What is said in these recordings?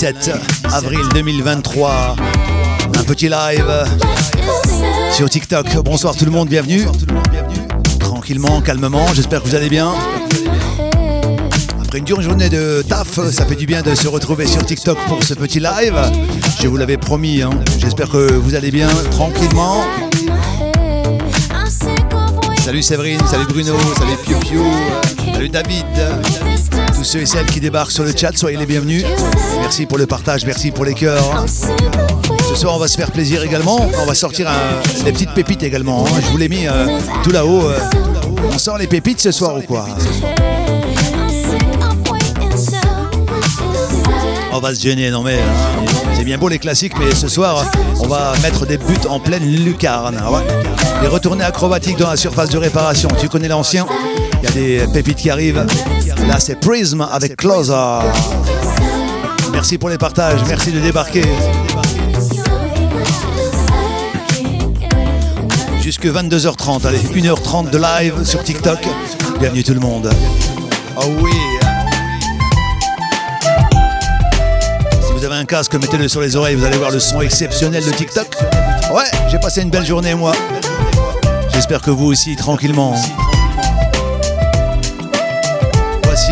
17 avril 2023. Un petit live sur TikTok. Bonsoir tout le monde, bienvenue. Tranquillement, calmement, j'espère que vous allez bien. Après une dure journée de taf, ça fait du bien de se retrouver sur TikTok pour ce petit live. Je vous l'avais promis, hein. j'espère que vous allez bien, tranquillement. Salut Séverine, salut Bruno, salut Piu Piu, salut David tous ceux et celles qui débarquent sur le chat, soyez les bienvenus. Merci pour le partage, merci pour les cœurs. Ce soir, on va se faire plaisir également. On va sortir des petites pépites également. Hein. Je vous l'ai mis euh, tout là-haut. Euh. On sort les pépites ce soir ou quoi? On va se gêner, non mais hein. c'est bien beau les classiques, mais ce soir on va mettre des buts en pleine lucarne. Ah les retournées acrobatiques dans la surface de réparation. Tu connais l'ancien? Il y a des pépites qui arrivent. Là, c'est Prism avec Closer. Merci pour les partages, merci de débarquer. Jusque 22h30, allez, 1h30 de live sur TikTok. Bienvenue tout le monde. Oh oui. Si vous avez un casque, mettez-le sur les oreilles, vous allez voir le son exceptionnel de TikTok. Ouais, j'ai passé une belle journée moi. J'espère que vous aussi, tranquillement.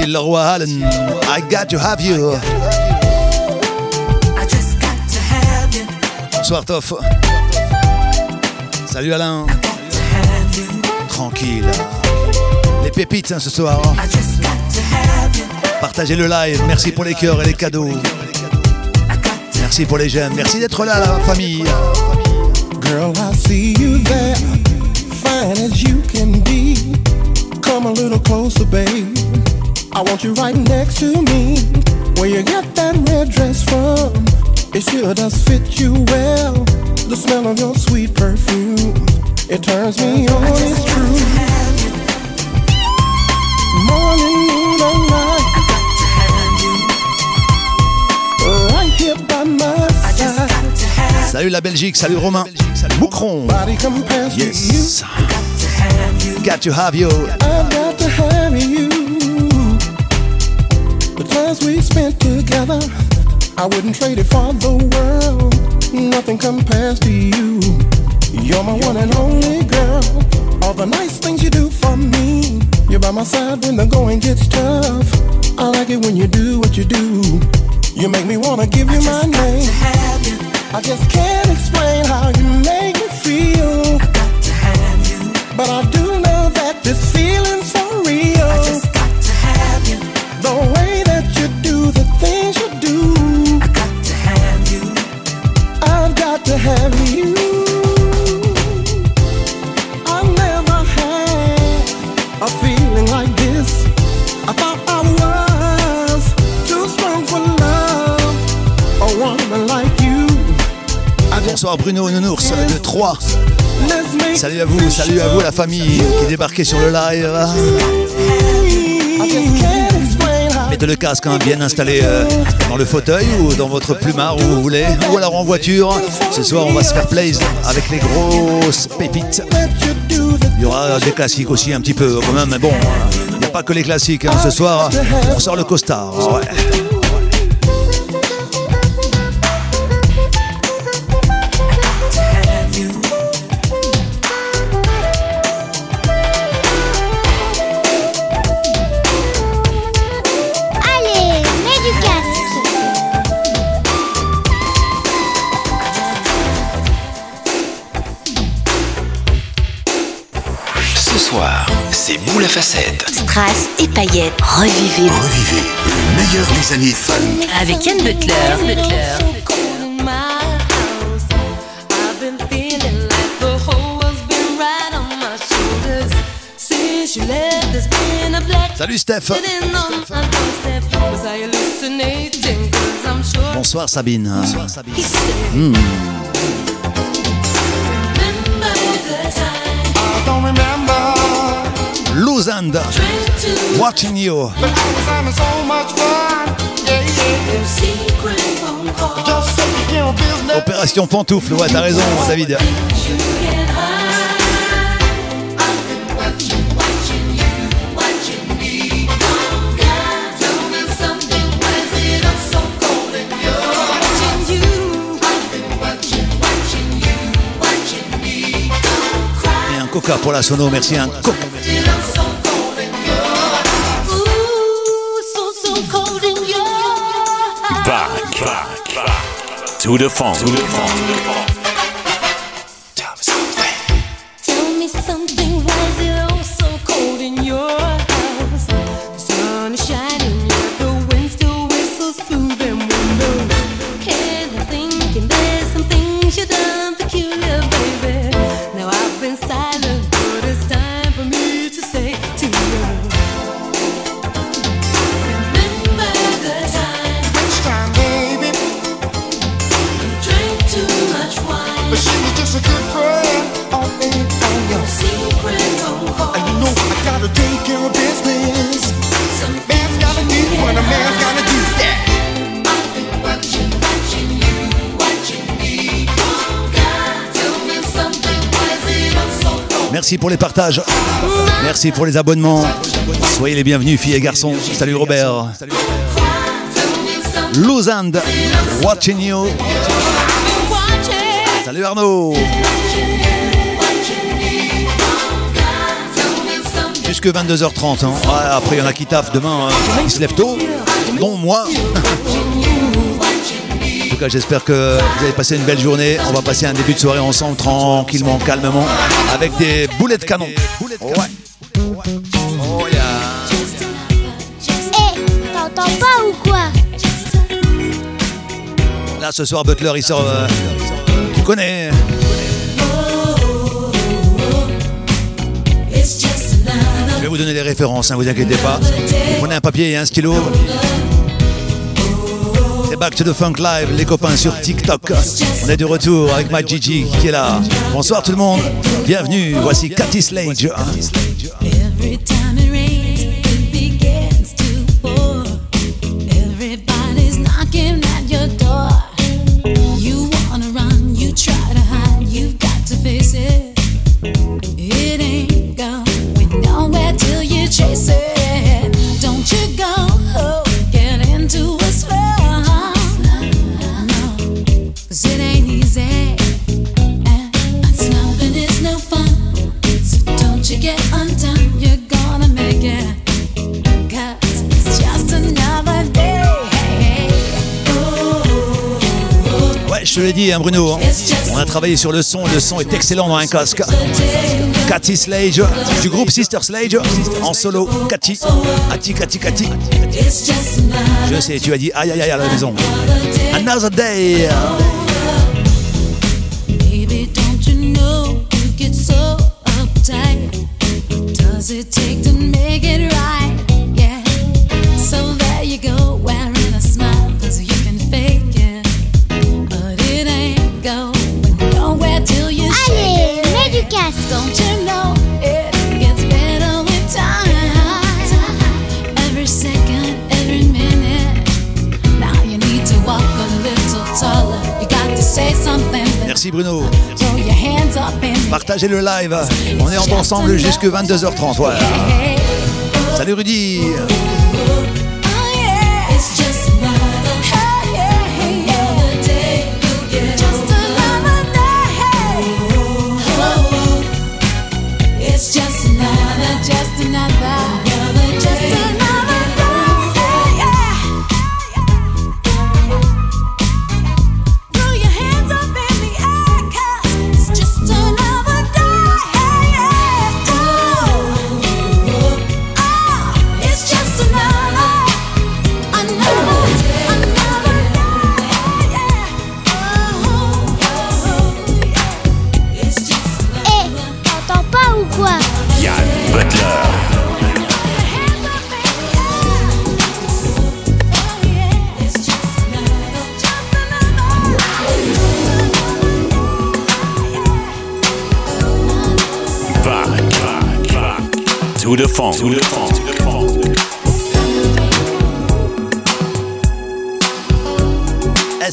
Le roi Allen. I got to have you. Bonsoir Toff. Salut Alain. Tranquille. Les pépites hein, ce soir. Partagez le live. Merci pour les cœurs et les cadeaux. Merci pour les j'aime. Merci d'être là, la famille. Girl, I see you there. Fine as you can be. Come a little closer, babe. I want you right next to me. Where you get that red dress from? It sure does fit you well. The smell of your sweet perfume, it turns me on. It's true. Morning, noon, and night. Right here by my side. Salut la Belgique, salut Romain. Moucron. Yes. Got to have you. I've got to have you. Times we spent together, I wouldn't trade it for the world. Nothing compares to you. You're my one and only girl. All the nice things you do for me. You're by my side when the going gets tough. I like it when you do what you do. You make me wanna give you my name. I just can't explain how you make me feel. I but I do know that this feeling's for Bonsoir Bruno Nounours de 3. Salut à vous, salut à vous la famille qui débarquait sur le live. Le casque hein, bien installé euh, dans le fauteuil ou dans votre plumard où vous voulez, ou alors en voiture. Ce soir, on va se faire plaisir avec les grosses pépites. Il y aura des classiques aussi un petit peu quand même, mais bon, il n'y a pas que les classiques. Hein. Ce soir, on sort le costard. la facette. Strass et paillettes. Revivez. Revivez le meilleur des années fun. Avec Yann Butler. Salut Steph. Bonsoir Sabine. Bonsoir Sabine. Hmm. You. Opération pantoufle, ouais, t'as raison, David. Coca pour la sono, merci un Coca. To the funk. To the. Merci pour les partages. Merci pour les abonnements. Soyez les bienvenus, filles et garçons. Salut Robert. Luzand, watching you. Salut Arnaud. Jusque 22h30. Hein. après, il y en a qui taffent demain. Hein. Ils se lèvent tôt, dont moi. En tout cas, j'espère que vous avez passé une belle journée. On va passer un début de soirée ensemble, tranquillement, calmement, avec des boulets de canon. Ouais. Oh yeah. Eh, t'entends pas ou quoi? Là, ce soir, Butler, il sort. Euh, tu connais Je vais vous donner les références, ne hein, vous inquiétez pas. Vous prenez un papier et un stylo. Back to the Funk Live, les copains sur TikTok. On est de retour avec Mike Gigi qui est là. Bonsoir tout le monde, bienvenue. Voici Cathy Slade. Hein, Bruno. Hein. On a travaillé sur le son. Le son est excellent dans un casque. Cathy Slage, du groupe Sister Slage, en solo. Cathy, Cathy, Cathy, Cathy. Je sais, tu as dit aïe aïe aïe à la maison. Another day. Merci Bruno. Partagez le live. On est ensemble jusque 22h30. Voilà. Salut Rudy.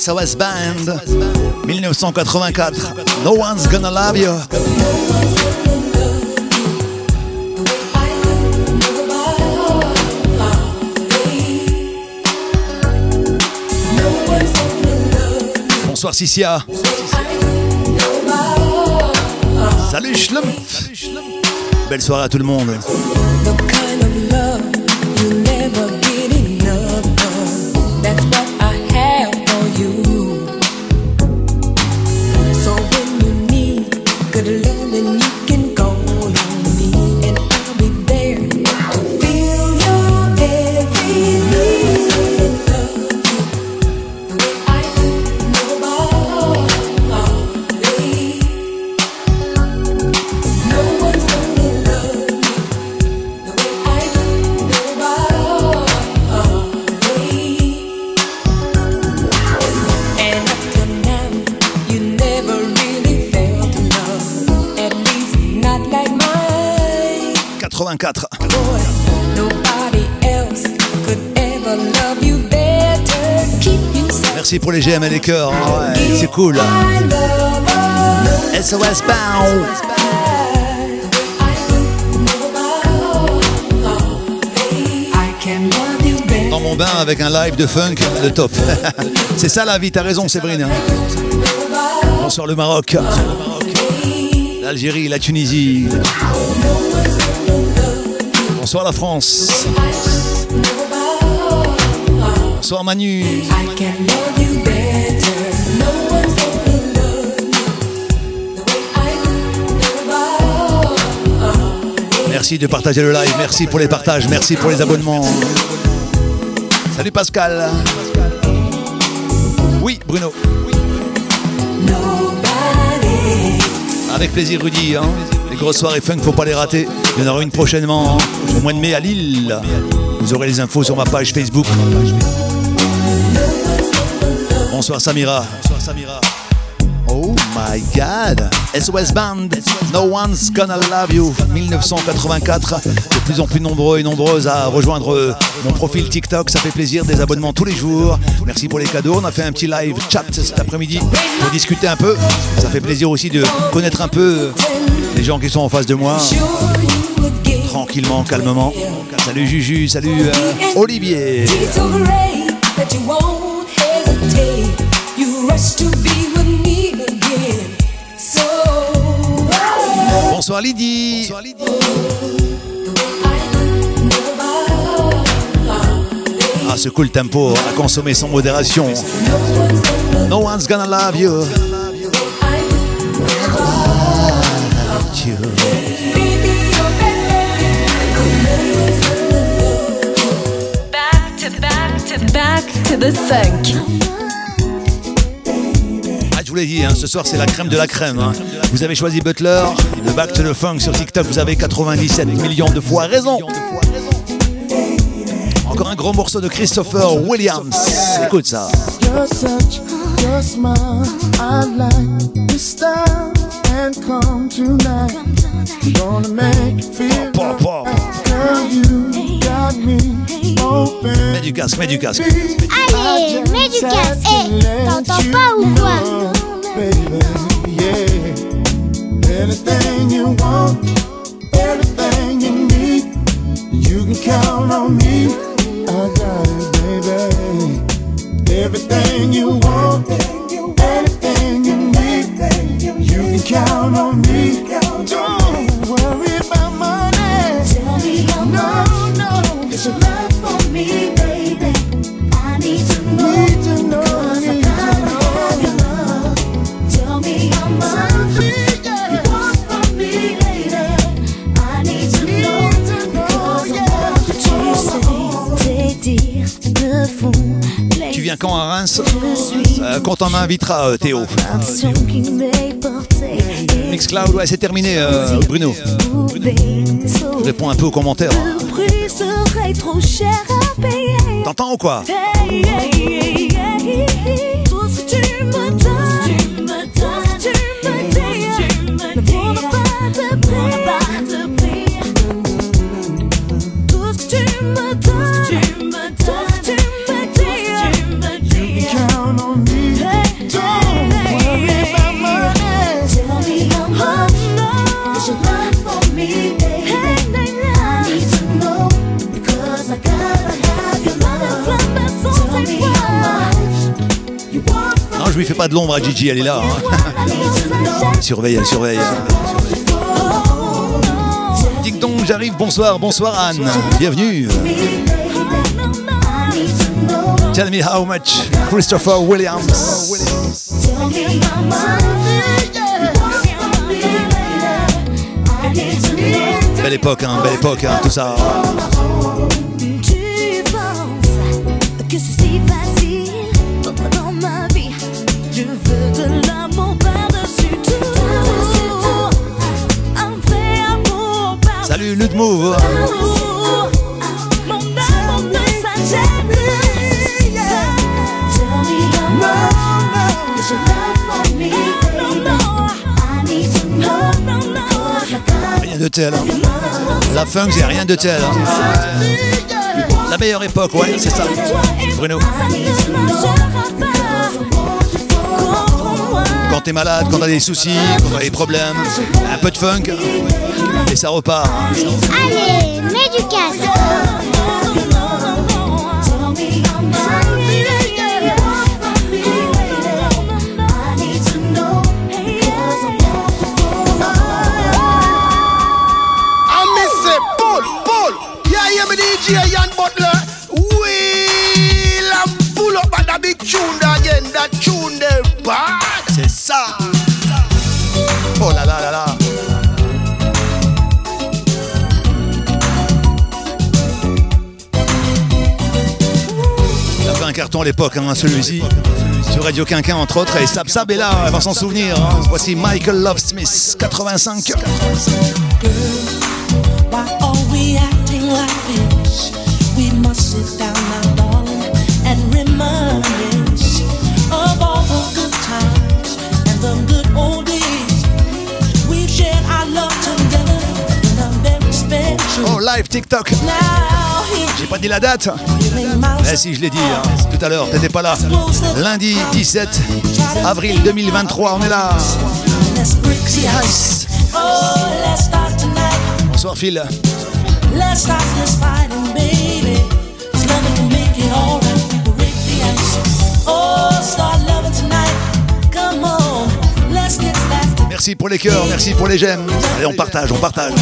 SOS Band, 1984. No one's gonna love you. Bonsoir Sissia. Salut Schlump. Belle soirée à tout le monde. Merci pour les GM et les cœurs. Ah c'est cool. SOS better. Dans mon bain avec un live de funk, le top. c'est ça la vie, t'as raison Séverine. Bonsoir le Maroc. L'Algérie, la Tunisie. Bonsoir la France. Do. Nobody. Merci de partager le live. Merci pour les partages. Merci pour les abonnements. Salut Pascal. Oui, Bruno. Avec plaisir, Rudy. hein. Les grosses soirées funk, faut pas les rater. Il y en aura une prochainement hein, au mois de mai à Lille. Vous aurez les infos sur ma page Facebook. Bonsoir Samira. Bonsoir Samira. Oh my god. SOS Band, No One's Gonna Love You, 1984. De plus en plus nombreux et nombreuses à rejoindre euh, mon profil TikTok. Ça fait plaisir, des abonnements tous les jours. Merci pour les cadeaux. On a fait un petit live chat cet après-midi pour discuter un peu. Ça fait plaisir aussi de connaître un peu euh, les gens qui sont en face de moi. Tranquillement, calmement. Salut Juju, salut euh, Olivier. You rush to be with me again. So Bonsoir Lydie. Ah, ce cool tempo à consommer sans modération. No one's gonna love you. Back to back to back to the funk. L'ai dit, hein, ce soir c'est la crème de la crème. hein. Vous avez choisi Butler, le Back to the Funk sur TikTok, vous avez 97 millions de fois raison. Encore un gros morceau de Christopher Williams. Écoute ça. Pop, pop. Mets du casque, mets du casque. Allez, mets du casque. Eh, t'entends pas ou quoi Baby, yeah. Anything you want, everything you need, you can count on me. I got it, baby. Everything you want, anything you need, you can count on me. Don't worry about money. Tell me how No, much no. is your love for me, Quand à Reims Euh, Quand on m'invitera, euh, Théo. Mixcloud, ouais, c'est terminé, euh, Bruno. Je réponds un peu aux commentaires. hein. T'entends ou quoi je lui fais pas de l'ombre à Gigi, elle est là. Hein. Surveille, elle surveille. Ding donc, j'arrive, bonsoir, bonsoir Anne, bienvenue. Tell me how much Christopher Williams. Belle époque, hein, belle époque, hein, tout ça. Rien de tel. Hein. La funk, c'est rien de tel. Hein. La meilleure époque, ouais, c'est ça. Bruno. Quand t'es malade, quand t'as des soucis, quand t'as des problèmes, un peu de funk. Ça repart. Allez, mets du casse. Ah, monsieur Paul, Paul, hier hier, mes à l'époque, hein, celui-ci. Sur Radio Quinquin, entre autres, et Sab Sab est là, on va s'en souvenir. Hein. Voici Michael Love Smith, 85. TikTok. J'ai pas dit la date. Eh si, je l'ai dit hein. tout à l'heure, t'étais pas là. Lundi 17 avril 2023, on est là. Bonsoir Phil. Merci pour les cœurs, merci pour les j'aime. Allez, on partage, on partage.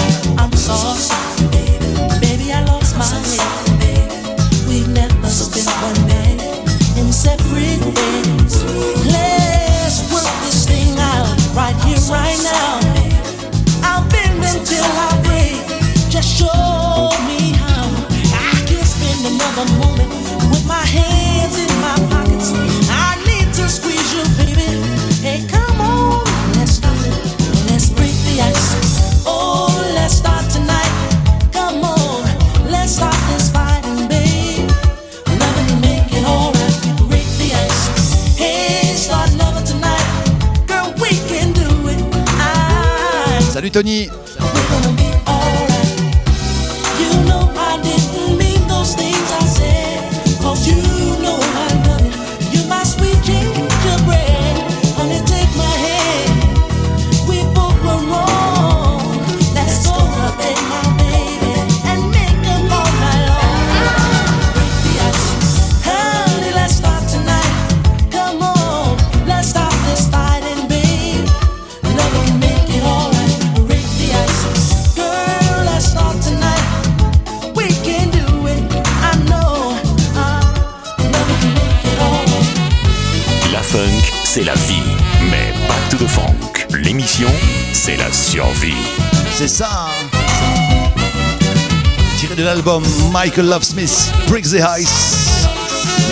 Tony. de l'album Michael Love Smith, Break the Ice,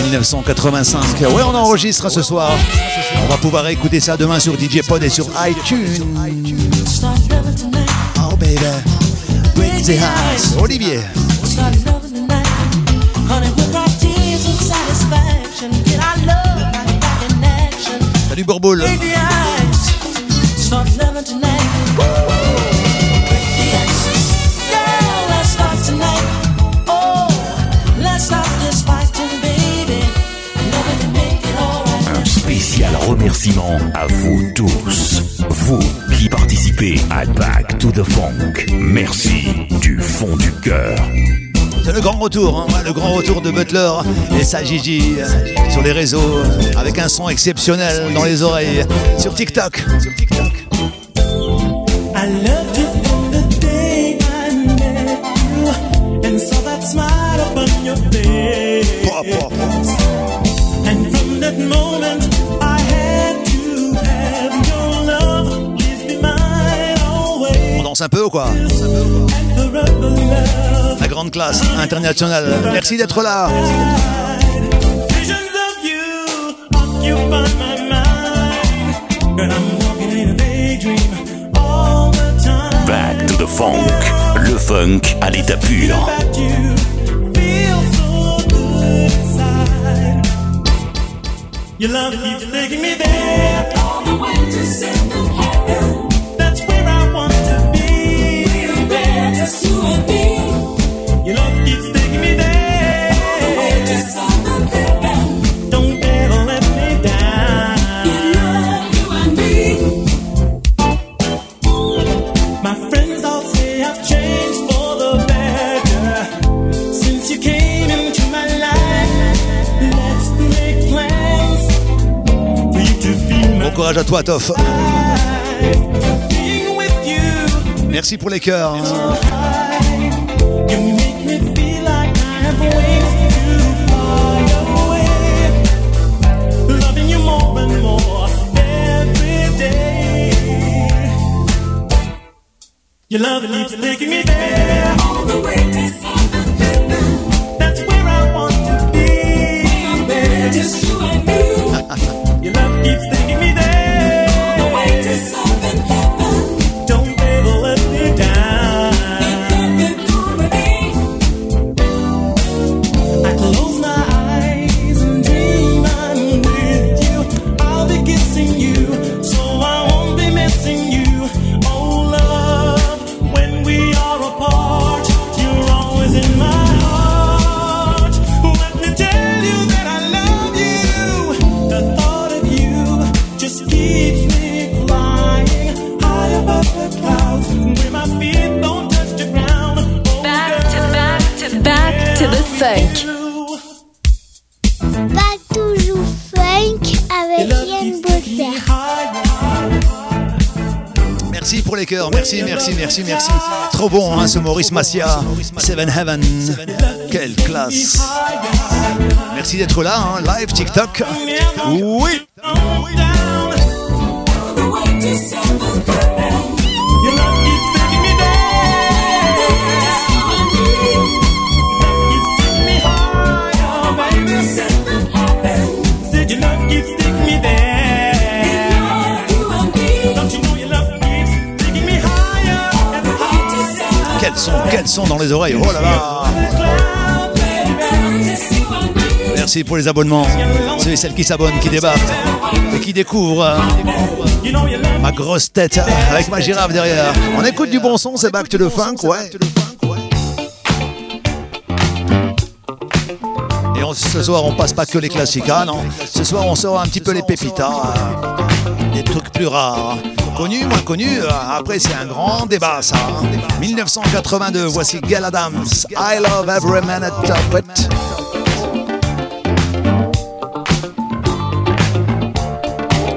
1985. Ouais, on enregistre ce soir. On va pouvoir écouter ça demain sur DJ Pod et sur iTunes. Oh baby, Break the Ice, Olivier. Salut Bourboule. remerciements à vous tous, vous qui participez à Back to the Funk. Merci du fond du cœur. C'est le grand retour, hein, le grand retour de Butler et sa Gigi euh, sur les réseaux, avec un son exceptionnel dans les oreilles, sur TikTok. Sur TikTok. I from the day I that smile upon your face. And from that moment danse un peu ou quoi. La grande classe internationale. Merci d'être là. Back to the funk. Le funk à l'état pur. About you, feel so good inside. Your love keeps taking me there. All the way to second heaven. À toi, Toff. Merci pour les cœurs. Merci, merci. Trop bon, hein, ce Maurice Massia. Seven Heaven. Quelle classe. Merci d'être là, hein, live TikTok. Oui. Son, quel son dans les oreilles. Oh là là. Merci pour les abonnements. Ceux et celles qui s'abonnent, qui débattent et qui découvrent love ma grosse tête avec ma girafe derrière. On écoute du bon son, c'est back to the funk, ouais. Et on- ce soir, on passe pas que les classiques, ah non. Ce soir, on sort un petit peu les pépitas, euh, des trucs plus rares. Connus, moins connus, euh, après c'est un grand débat ça. hein. 1982, voici Gail Adams, I love every minute of it.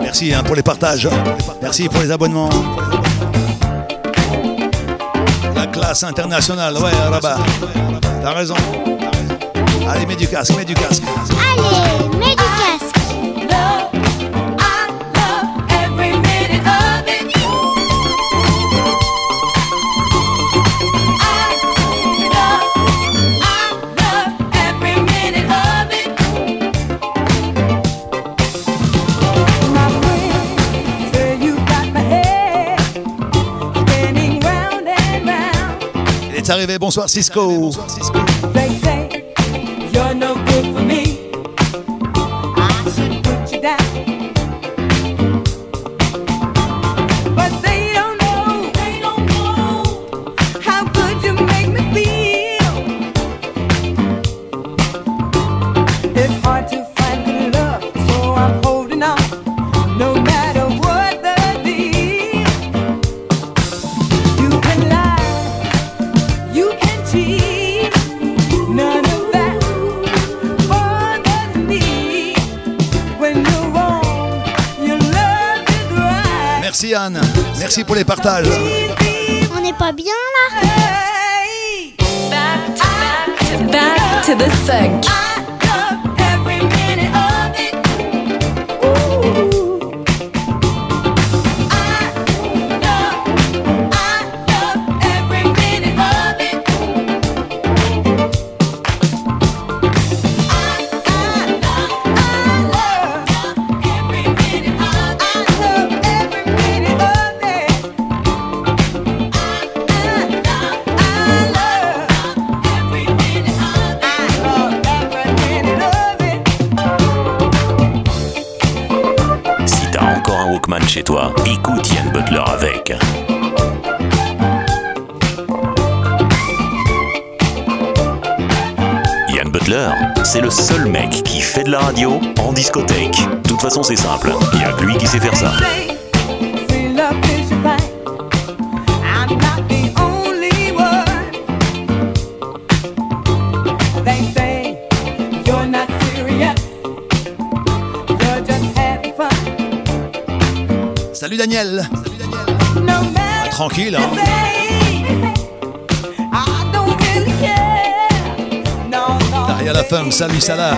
Merci hein, pour les partages, merci pour les abonnements. La classe internationale, ouais Rabat, t'as raison. Allez, mets du casque, mets du casque. Allez, mets arrivé, bonsoir Cisco. Merci pour les partages. On n'est pas bien là Back to back to back to the funk. C'est le seul mec qui fait de la radio en discothèque. De toute façon, c'est simple, il y a que lui qui sait faire ça. Salut Daniel. Ah, tranquille, hein. Derrière la femme, salut Salah.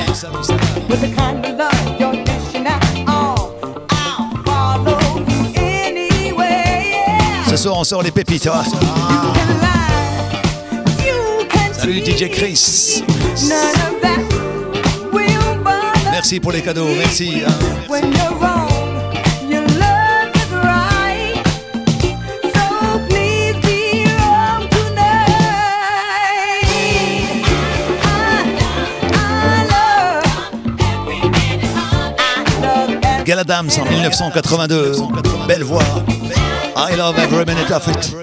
Ce soir, on sort les pépites. hein. Salut DJ Chris. Merci pour les cadeaux, merci. hein. Gala Adams en 1982. Belle voix. I love every minute of it.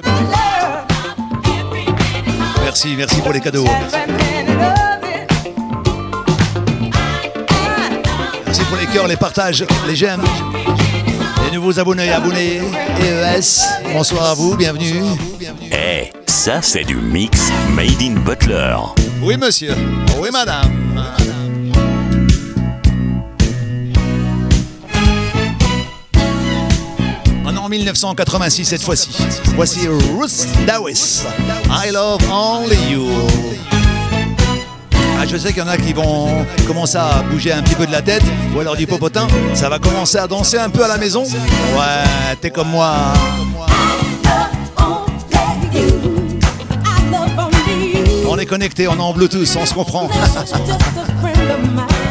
Merci, merci pour les cadeaux. Merci pour les cœurs, les partages, les j'aime. Les nouveaux abonnés, abonnés, EES. Bonsoir à vous, bienvenue. Eh, ça c'est du mix Made in Butler. Oui, monsieur. Oui, madame. 1986 cette fois-ci. Voici Ruth Dawes. I love only you. Ah, je sais qu'il y en a qui vont commencer à bouger un petit peu de la tête, ou alors du popotin. Ça va commencer à danser un peu à la maison. Ouais, t'es comme moi. On est connecté, on est en Bluetooth, on se comprend.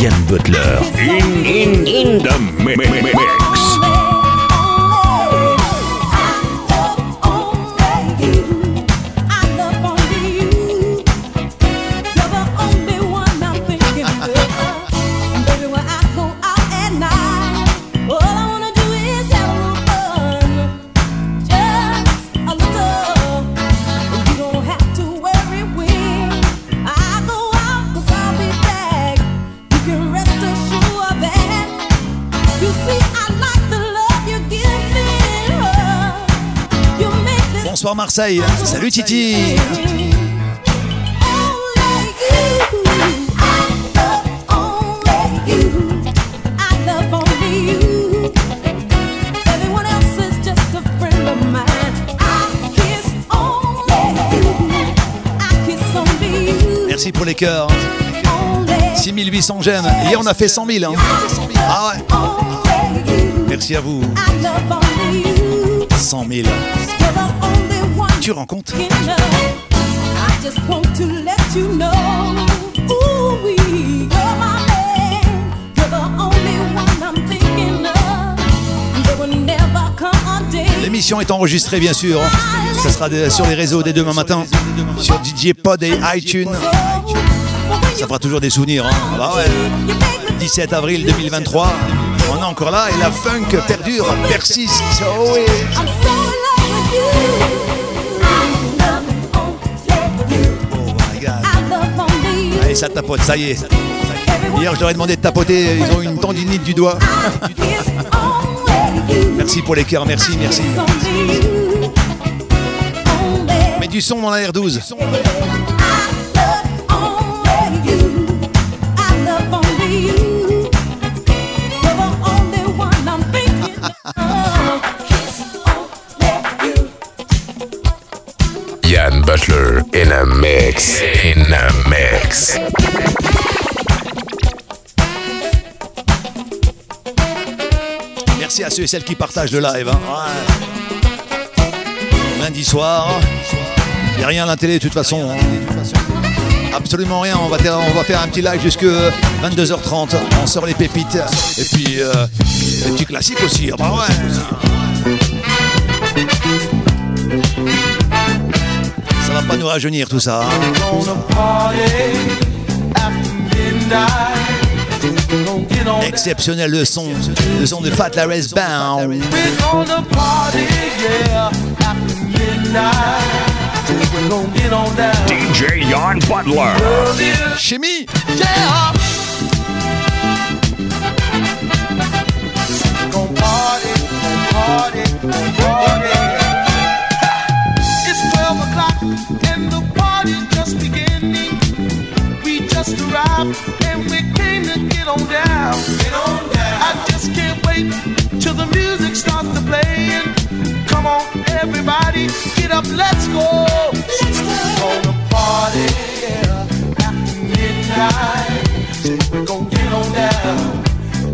Yann Butler. In, in, in the mi- mi- mi- mix. Marseille. Salut Titi. Merci pour les cœurs. 6800 j'aime. Hier on a fait 100 000. hein. Ah ouais. Merci à vous. 100 000. Tu rends compte. L'émission est enregistrée bien sûr. Ça sera sur les réseaux dès demain matin. Sur DJ Pod et iTunes. Ça fera toujours des souvenirs. hein. Ah bah ouais. 17 avril 2023. On est encore là et la funk perdure, persiste. Oh oui. Ça tapote, ça y est. Hier, je leur ai demandé de tapoter. Ils ont une tendinite du doigt. Merci pour les cœurs, merci, merci. Mets du son dans la R12. Mix. In the mix. Merci à ceux et celles qui partagent le live. hein. Lundi soir, il n'y a rien à la télé de toute façon. hein. Absolument rien. On va, faire- on va faire un petit live jusque 22h30. On sort les pépites. Et puis, euh, les petits classiques aussi. Ah bah ouais. Pas nous rajeunir tout ça. hein. Exceptionnel le son. Le son de Fat Larry's Bound. DJ Jan Butler. Chimie It's till the music starts to play. Come on, everybody, get up, let's go. We're gonna party yeah, after midnight. So we're gonna get on down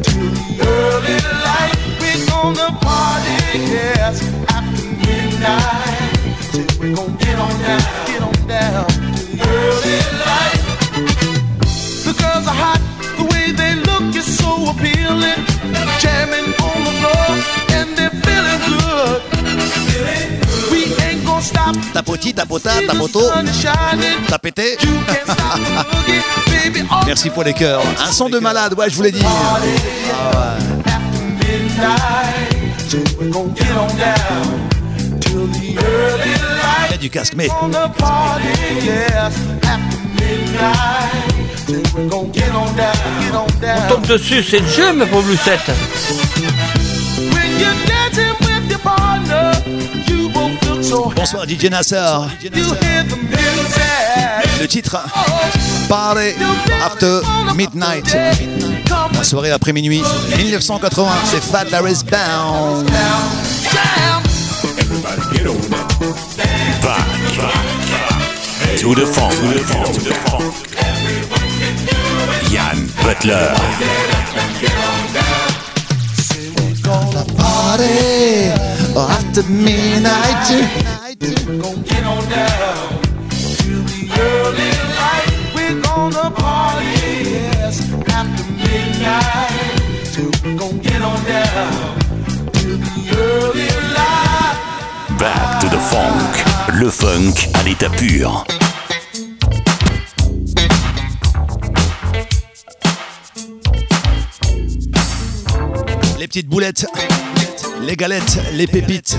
till the early light. We're gonna party, yes, after midnight. So we're gonna get on down, get on down stop the boogie, baby. all Merci pour les cœurs. Un son de malade, ouais, je vous l'ai dit. Il y a du casque, mais On. Tombe dessus, c'est le jeu, ma pauvre Lucette. Bonsoir DJ Nassar. Le titre Party After Midnight. La soirée après minuit 1980, c'est Fat Larry's Bound. jam. Back. To the funk. To the funk. To the funk. Jan Butler. Party After Midnight. Back to the funk. Le funk à l'état pur. Les petites boulettes, les galettes, les pépites.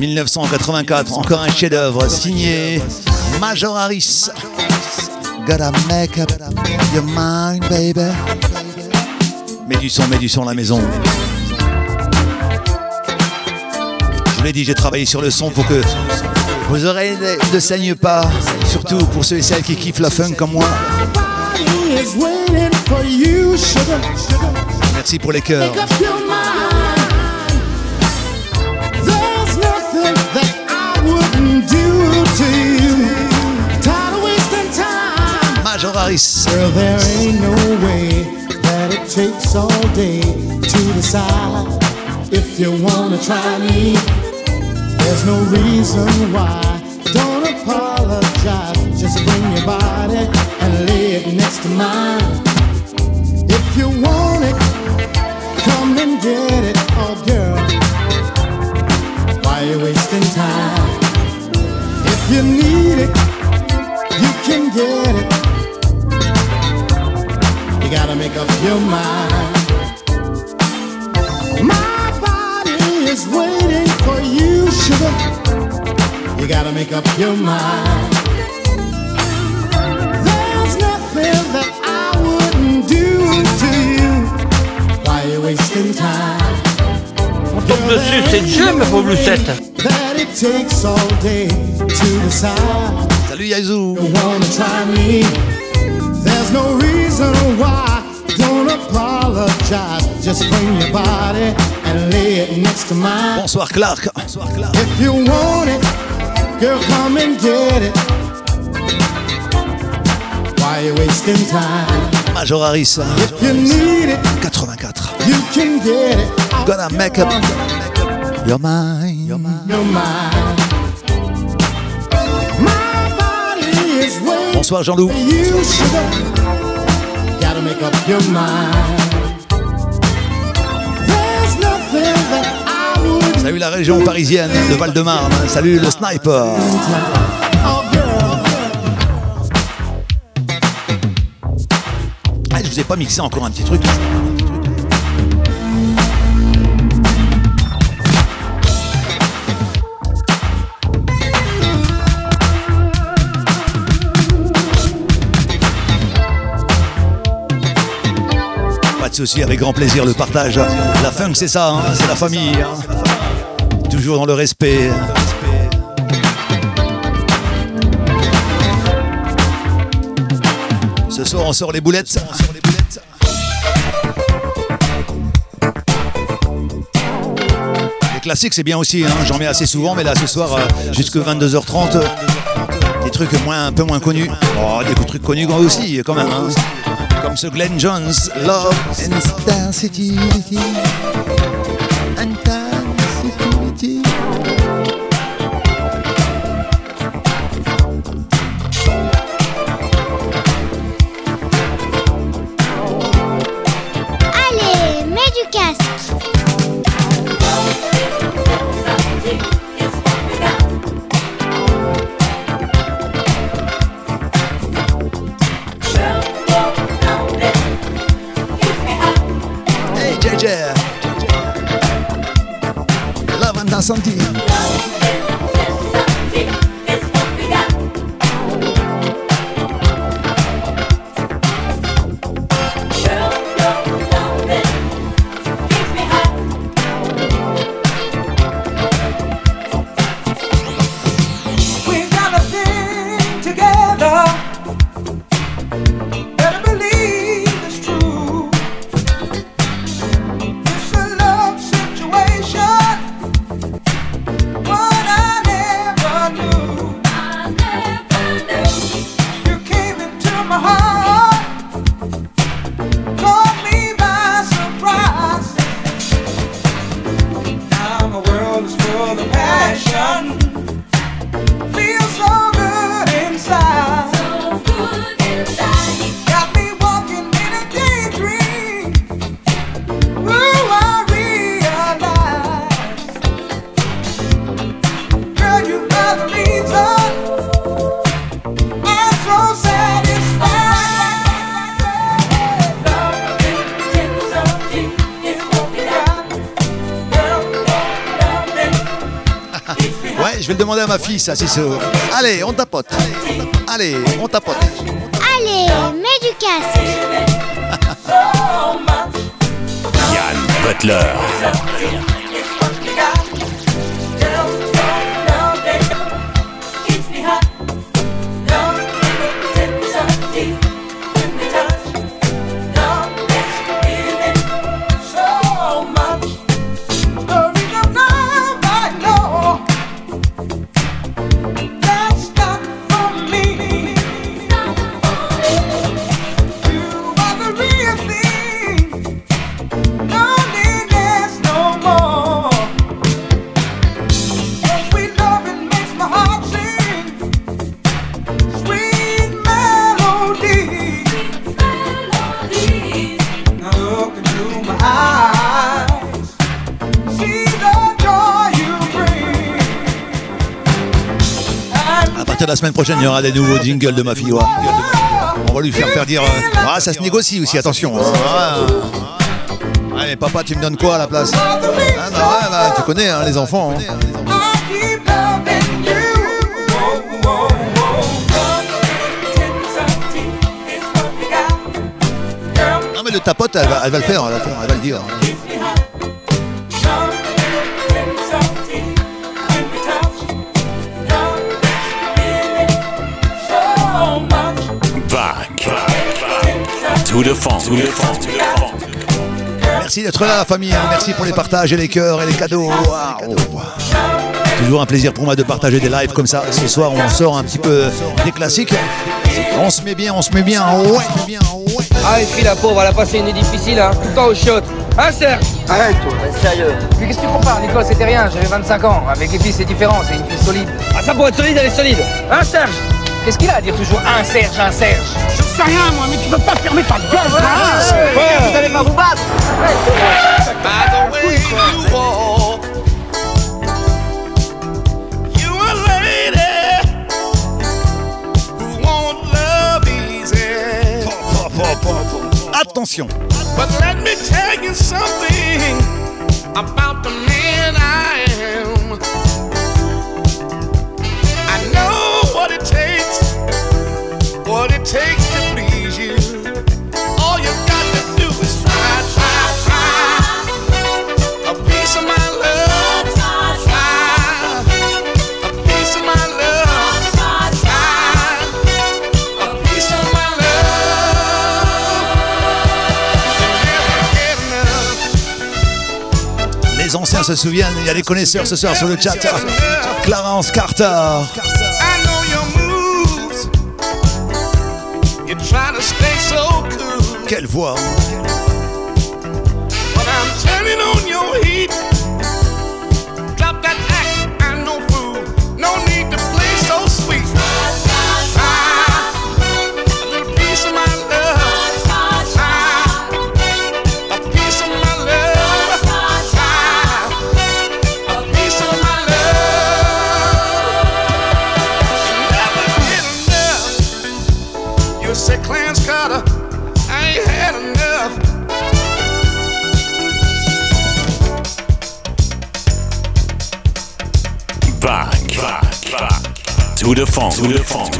1984, encore un chef-d'œuvre signé Major Harris. Gotta make up your mind, baby. Mets du son, mets du son à la maison. Je vous l'ai dit, j'ai travaillé sur le son pour que vos oreilles ne ne saignent pas. Surtout pour ceux et celles qui kiffent la funk comme moi. Merci pour les cœurs. Girl, there ain't no way that it takes all day to decide if you wanna try me. There's no reason why. Don't apologize. Just bring your body and lay it next to mine. If you want it, come and get it, oh girl. Why you wasting time? If you need it, you can get it. Make up your mind. My body is waiting for you, sugar. You gotta make up your mind. There's nothing that I wouldn't do to you. Why you wasting time? Tombe dessus, c'est le jeu, ma pauvre That it takes all day to decide. Salut Yazoo. You wanna try me? There's no reason why. To mine. Bonsoir Clark. If you want it, girl, come and get it. Why you wasting time? Major Harris, If you need it, 84. you can get it. Gonna make up your mind. Your mind. My body is waiting Bonsoir Jean-Loup. Salut la région parisienne de Val-de-Marne. Salut le sniper. Ah, je vous ai pas mixé encore un petit truc. Avec grand plaisir le partage. La funk c'est ça, hein, c'est la famille. hein. Toujours dans le respect. Ce soir on sort les boulettes. Les classiques c'est bien aussi, hein, j'en mets assez souvent, mais là ce soir euh, jusque 22h30, euh, des trucs moins, un peu moins connus. Oh, des trucs connus aussi quand même. Comme ce Glenn Jones, Love and City. Love ça, c'est sûr. Allez, on tapote. Allez, on tapote. Allez, mets du casque. Yann Butler. Semaine prochaine, il y aura des nouveaux jingles de ma fille. ouais. On va lui faire faire dire. euh, Ah, ça se négocie aussi, attention. hein. Mais papa, tu me donnes quoi à la place Ah, bah bah, tu connais hein, les enfants. hein. Non, mais le tapote, elle va, elle va le faire, elle va le dire. The funk. Merci d'être là, la famille. hein. Merci pour les partages et les cœurs et les cadeaux. Toujours un plaisir pour moi de partager des lives comme ça. Ce soir, on sort un petit peu des classiques. On se met bien, on se met bien. Ouais. Ah, et puis la pauvre, elle a passé une nuit difficile, hein, tout le temps au shot. Hein, Serge Arrête, toi, sérieux. Mais qu'est-ce que tu compares, Nicole C'était rien, j'avais 25 ans. Avec les filles, c'est différent, c'est une fille solide. Ah, ça pour être solide, elle est solide. Hein, Serge? Qu'est-ce qu'il a à dire toujours? Un Serge, un Serge sais rien, moi, mais tu peux pas fermer ta gueule, Ouais, ouais, vous allez pas vous battre By the way you walk, se souviennent, il y a des connaisseurs ce soir sur le chat. Clarence Carter. I know back. To the funk, to the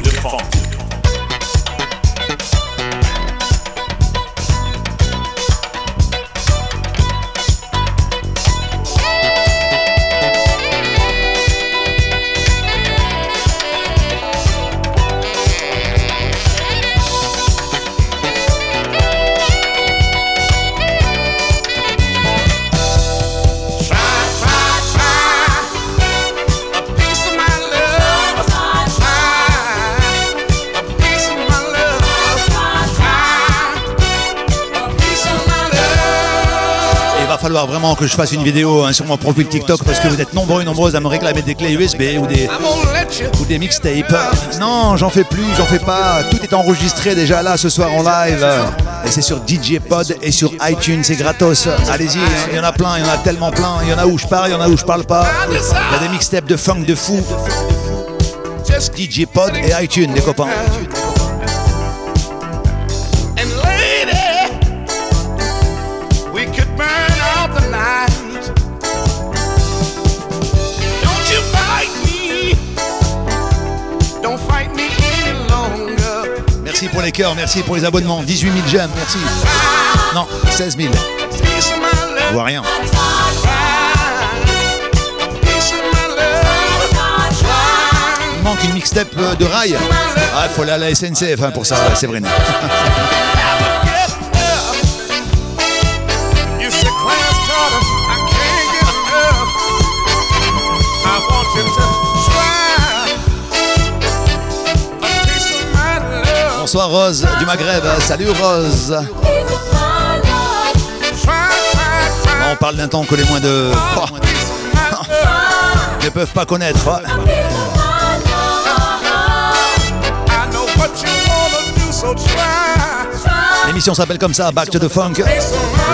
que je fasse une vidéo hein, sur mon profil TikTok parce que vous êtes nombreux et nombreuses à me réclamer des clés USB ou des, ou des mixtapes. Non, j'en fais plus, j'en fais pas. Tout est enregistré déjà là ce soir en live. Et c'est sur DJ Pod et sur iTunes, c'est gratos. Allez-y, hein, il y en a plein, il y en a tellement plein. Il y en a où je parle, il y en a où je parle pas. Il y a des mixtapes de funk de fou. DJ Pod et iTunes, les copains. Les cœurs, merci pour les abonnements. 18 000 j'aime, merci. Non, 16 000. Piece of my Je love. vois rien. Il manque une mixtape euh, de rail. Ah, faut aller à la SNCF hein, pour ça, c'est Bonsoir Rose du Maghreb. Salut Rose. On parle d'un temps que les moins de oh, ne peuvent pas connaître. L'émission s'appelle comme ça, Back to the Funk.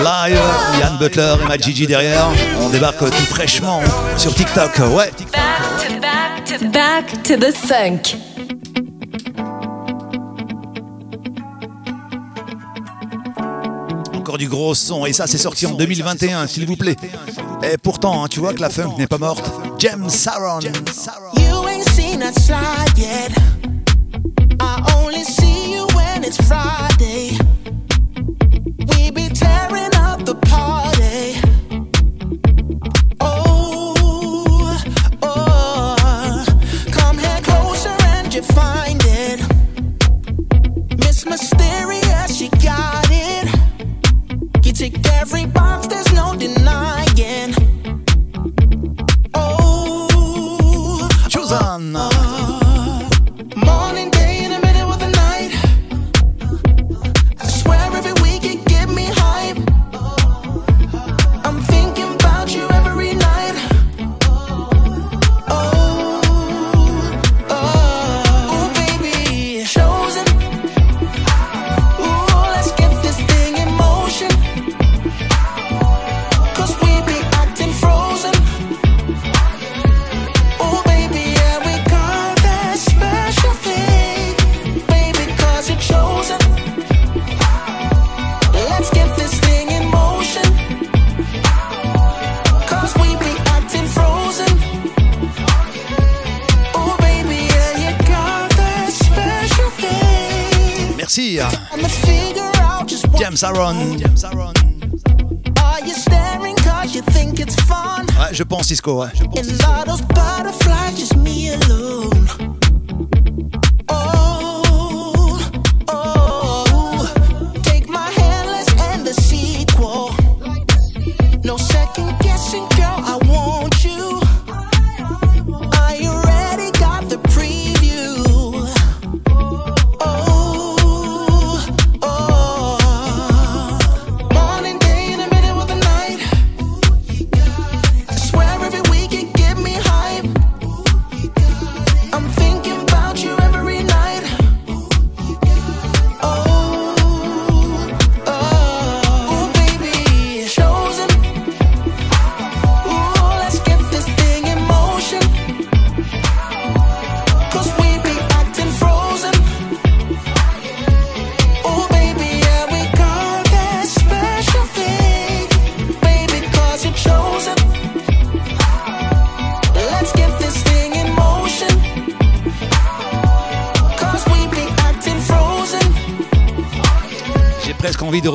Live, Yann Butler et Matt Gigi derrière. On débarque tout fraîchement sur TikTok. Ouais. Back to back to back to the funk. Encore du gros son. Et ça, c'est sorti en 2021, s'il vous plaît. Et pourtant, hein, tu vois que la funk n'est pas morte. James Saron. Francisco. Eh.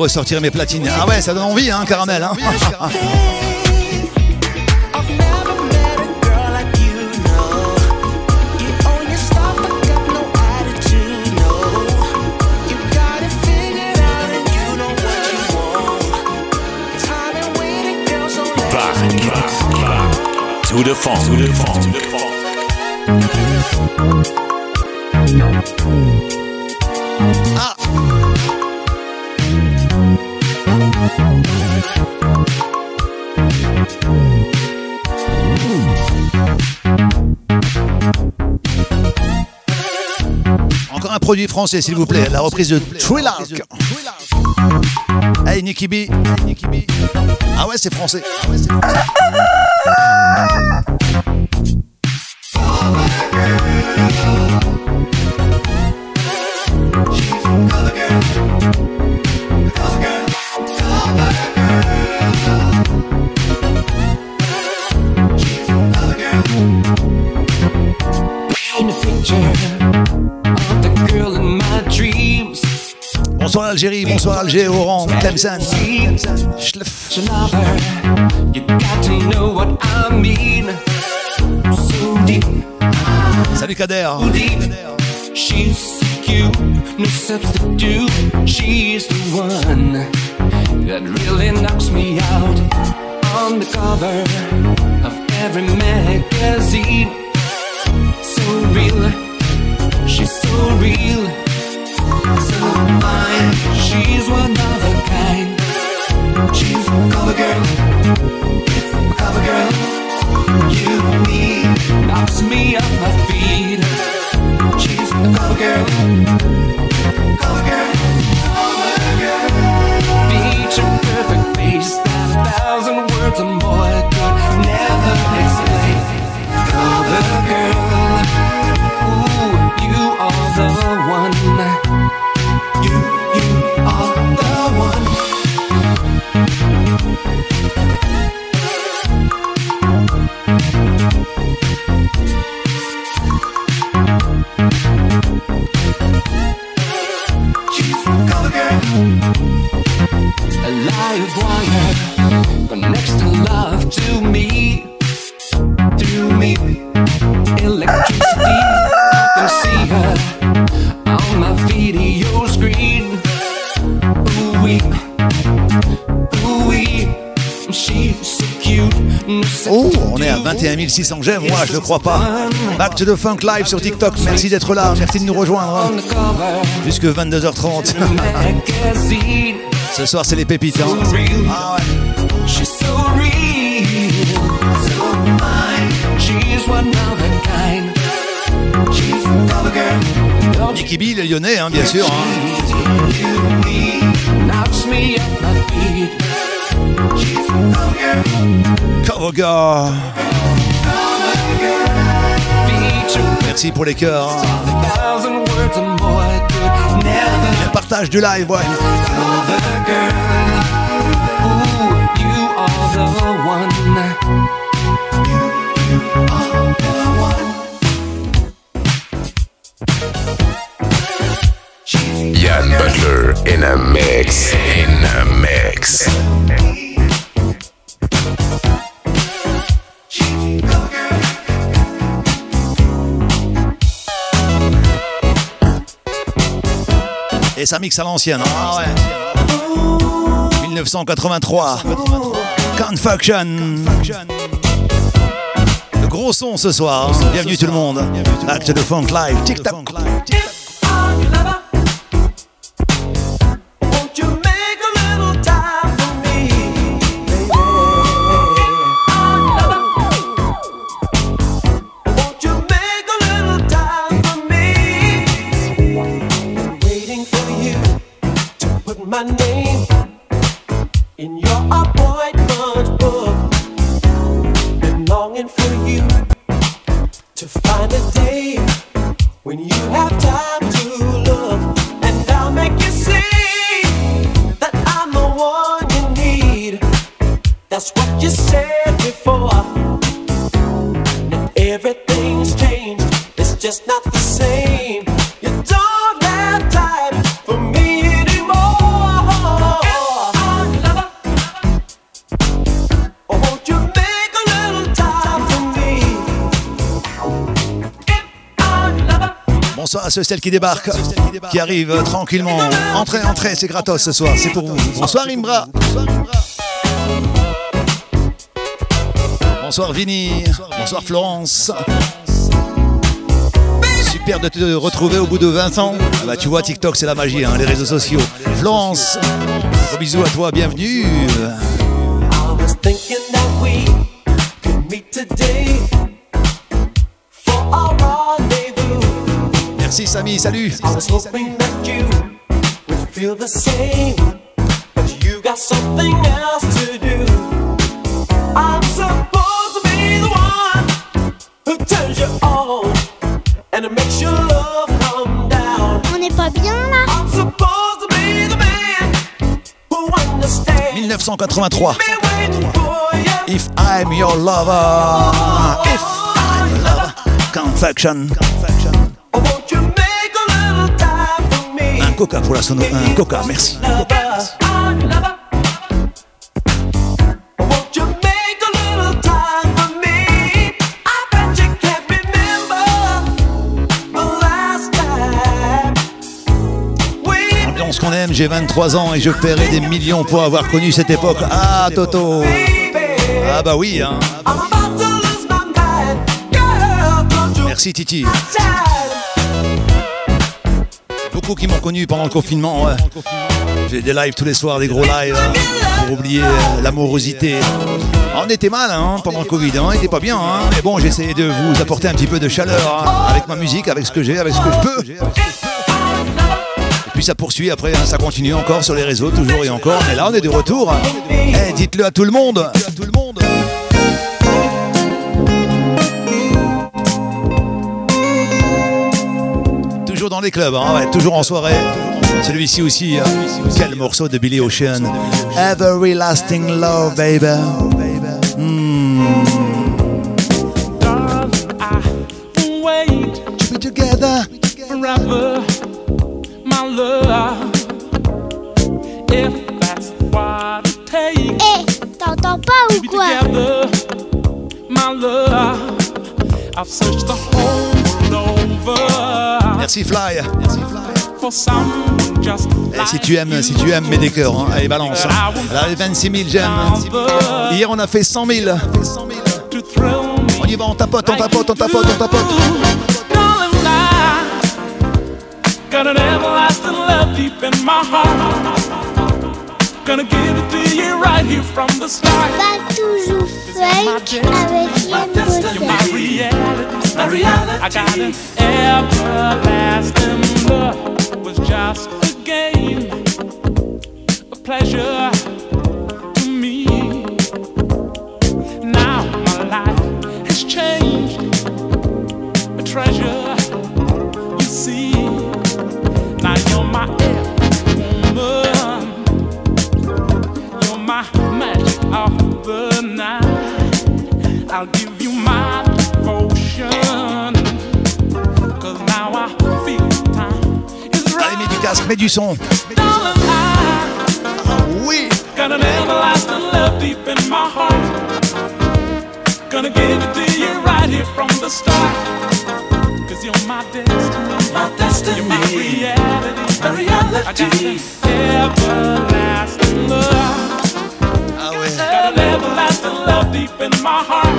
ressortir mes platines. Ah ouais, ça donne envie, hein, caramel. Hein. To the funk. To the funk. To the funk. Ah. Encore un produit français, s'il vous plaît. La reprise de Thriller. Hey, Nicky B. Ah ouais, c'est français. Ah ouais, c'est français. Algérie, bonsoir Alger, Oran, Tlemcen. Salut Kader. She's the one that really knocks me out on the cover of every magazine. So real, she's so real. She's one of a kind. She's cover girl, cover girl. You need knocks me off my feet. She's cover girl. 21 600 j'aime, moi je le crois pas. Back to the Funk Live sur TikTok, merci d'être là, merci de nous rejoindre. Jusque 22h30. magazine. Ce soir c'est les pépites. hein. Ah ouais. Girl. Nicky B, les lyonnais, hein, bien sûr. hein. Knocks me Merci pour les cœurs. hein. Le partage du live, ouais. Yann Butler in a mix. In a mix. Et ça mixe à l'ancienne. Ah ouais. 1983. Confuction. Le gros son ce soir. hein. Bienvenue tout le monde. To the Funk Live. TikTok. À ceux celles qui débarquent, qui arrivent euh, tranquillement. Entrez, entrez, c'est gratos ce soir, c'est pour vous. Bonsoir Imbra. Bonsoir Vini. Bonsoir Florence. Super de te retrouver au bout de 20 ans. Ah bah tu vois, TikTok c'est la magie, hein, les réseaux sociaux. Florence, gros bisous à toi, bienvenue. I'm supposed to be the man who understands. 1983. Been waiting for you. If I'm your lover. If I'm your lover. Confection. Won't coca pour la sono. Un coca, merci. Won't you make a little time for me? I bet you can't remember the last time we Ambiance qu'on aime, j'ai 23 ans et je paierai des millions pour avoir connu cette époque. Ah Toto. Ah bah oui, hein. I'm about Beaucoup qui m'ont connu pendant le confinement. J'ai des lives tous les soirs, des gros lives, hein, pour oublier euh, l'amorosité. On était mal hein, pendant le Covid, hein, on était pas bien, mais bon, essayé de vous apporter un petit peu de chaleur avec ma musique, avec ce que j'ai, avec ce que je peux. Et puis ça poursuit après, ça continue encore sur les réseaux, toujours et encore. Mais là, on est de retour. Eh, dites-le à tout le monde. Les clubs, hein, ouais, toujours en soirée. Celui-ci aussi, hein. quel morceau de Billy Ocean. Everlasting Love, baby. Hmm. Wait Be together. forever, my love. If that's what it takes Eh, t'entends pas ou quoi? together, my love. I've searched the whole Merci Fly. some just Et si tu aimes, si tu aimes, mets des cœurs. hein. Allez, balance. les 26 000 j'aime. Hier, on a fait 100 000. On y va, on tapote, on tapote, on tapote, on tapote. Darling, I Gonna give it to you right here from the start. Pas toujours fake avec Yann You're my reality, my reality. I got an everlasting love. Was just a game, a pleasure to me. Now my life has changed, a treasure. Allez, mets du casque, mets du son. Darling, I oui. got an everlasting love deep in my heart. Gonna give it to you right here from the start. Cause you're my destiny. My destiny. You're my reality. My reality. I got an everlasting love. Ah ouais. Got an everlasting love deep in my heart.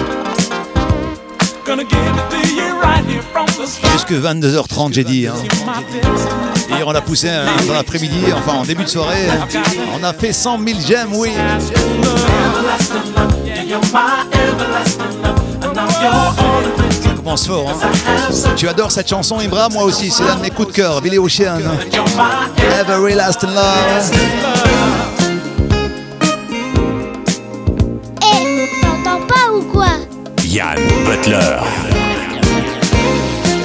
Jusque 22h30, j'ai dit. hein. Hier, on a poussé hein, dans l'après-midi, enfin en début de soirée. On a fait 100 000 j'aime, oui. Ça commence fort. hein. Tu adores cette chanson, Ibra, moi aussi. C'est l'un de mes coups de cœur. Billy Ocean. Everlasting Love. Eh, t'entends pas ou quoi? Yann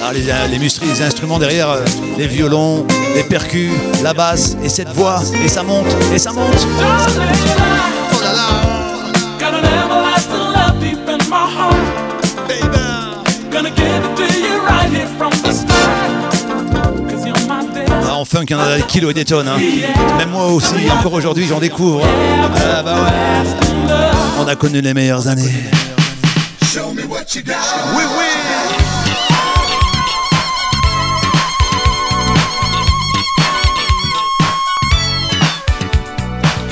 Ah, les, les instruments derrière, euh, les violons, les percus, la basse, et cette voix, et ça monte, et ça monte. Oh là là. Ah, en funk, il y en a des kilos et des tonnes. hein. Même moi aussi, encore aujourd'hui, j'en découvre. Ah bah. On a connu les meilleures années. Oui, oui.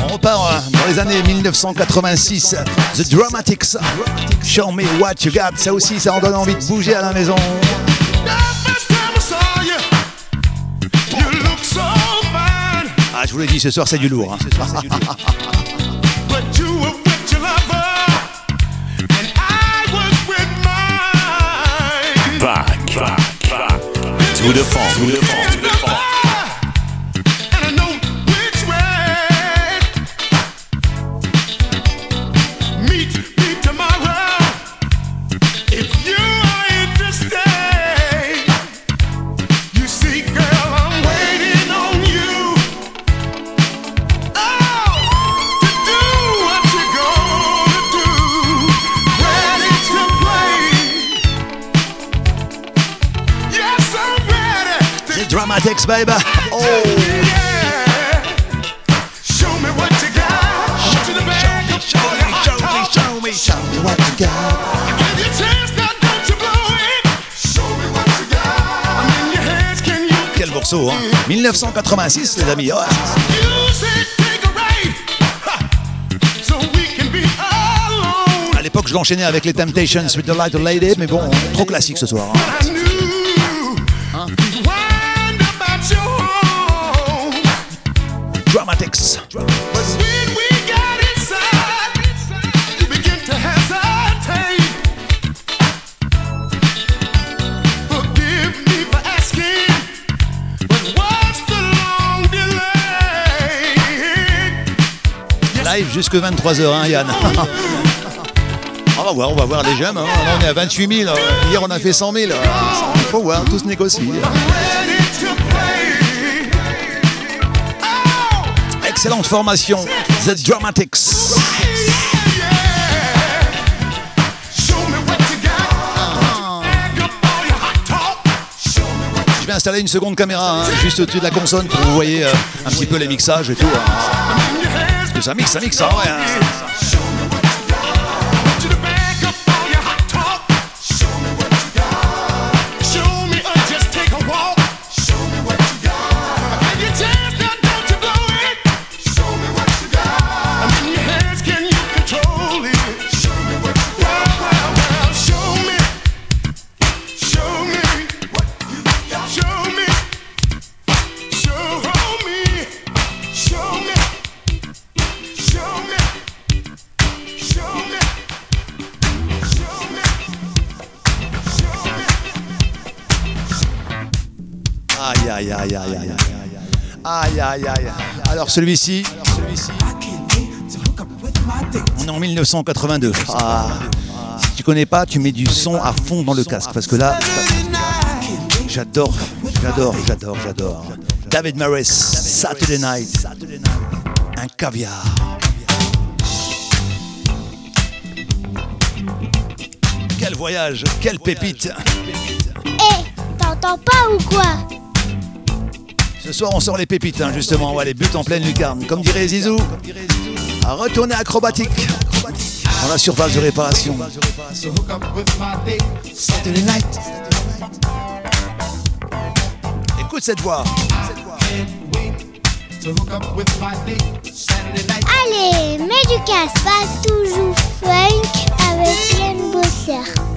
On repart hein, dans les années 1986. The Dramatics. Show me what you got. Ça aussi, ça en donne envie de bouger à la maison. Ah, je vous l'ai dit, ce soir, c'est du lourd. hein. To the funk, The Dramatics, baby. Oh. Show me what you got. Quel morceau, hein? 1986, les amis. Ouais. À l'époque, je l'enchaînais avec les Temptations with the Light Lady, mais bon, trop classique ce soir. hein. Jusque 23h, hein, Yann. on va voir, on va voir les jeunes. hein. On est à 28 000. Hier, on a fait 100 000. Faut voir, tout se négocie. Excellente formation, The Dramatics. Je vais installer une seconde caméra hein, juste au-dessus de la console pour que vous voyez euh, un petit peu les mixages et tout. hein. Ça mixe, ça mixe, ça, ouais. hein. Alors celui-ci, on est en 1982. Ah, si tu connais pas, tu mets du son à fond dans le casque parce que là, j'adore, j'adore, j'adore, j'adore. David Maris, Saturday Night, un caviar. Quel voyage, quelle pépite. Eh, t'entends pas ou quoi? Ce soir, on sort les pépites, hein, justement. Ouais, les buts en pleine lucarne. Comme dirait Zizou, à retourner acrobatique dans la surface de réparation. Saturday night. Écoute cette voix. Allez, mets du casque, pas toujours funk avec Yann Butler.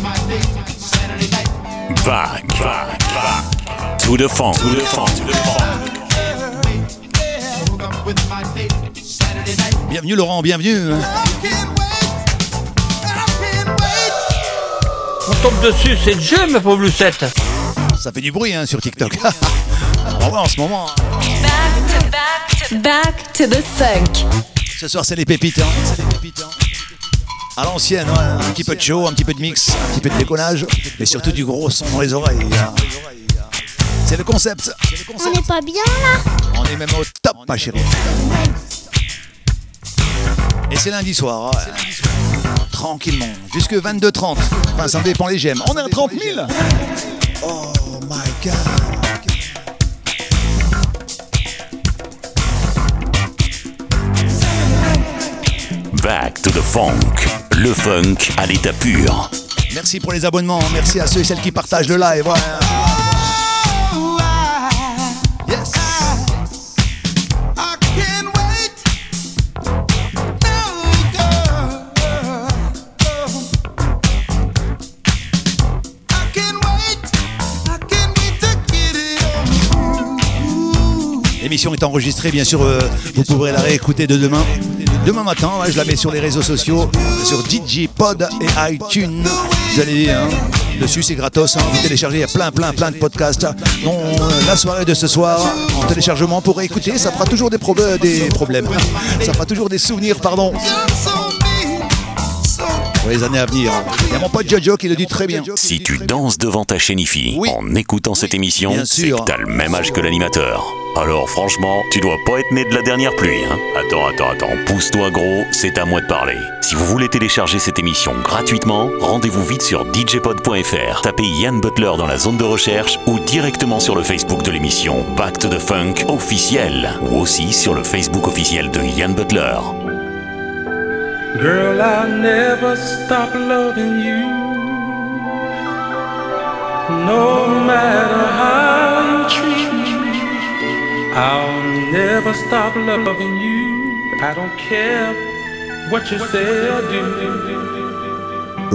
My date Saturday night. Back, back, back. To the funk, to the funk, to the. Bienvenue Laurent, bienvenue. On tombe dessus, c'est Dieu, ma pauvre Lucette. Ça fait du bruit hein, sur TikTok. On va en ce moment. Back to the funk. Ce soir, c'est les pépites. hein. À l'ancienne, ouais, un petit peu de show, un petit peu de mix, un petit peu de déconnage, mais surtout du gros son dans les oreilles. hein. C'est le concept. On n'est pas bien là On est même au top, ma chérie. Et c'est lundi soir. ouais. Tranquillement. Jusque 22h30. Enfin, ça dépend les gemmes. On est à 30 000. Oh my god. To the funk. Le funk à l'état pur. Merci pour les abonnements. Merci à ceux et celles qui partagent le live. L'émission est enregistrée, bien sûr. euh, vous pourrez la réécouter de demain. Demain matin, je la mets sur les réseaux sociaux, sur DJ Pod et iTunes. Vous allez, hein, dessus c'est gratos. hein, vous téléchargez, y a plein, plein, plein de podcasts. Dont euh, la soirée de ce soir en téléchargement pour écouter, ça fera toujours des, des problèmes. Ça fera toujours des souvenirs, pardon. Pour les années à venir. Il y a mon pote Jojo qui le dit très bien. Si tu danses devant ta chaîne IFI en écoutant cette émission, c'est que t'as le même âge que l'animateur. Alors franchement, tu dois pas être né de la dernière pluie. Hein attends, attends, attends, pousse-toi gros, c'est à moi de parler. Si vous voulez télécharger cette émission gratuitement, rendez-vous vite sur djpod.fr, tapez Yann Butler dans la zone de recherche ou directement sur le Facebook de l'émission Back to the Funk officiel ou aussi sur le Facebook officiel de Yann Butler. Girl, I'll never stop loving you. No matter how you treat me, I'll never stop loving you. I don't care what you say or do.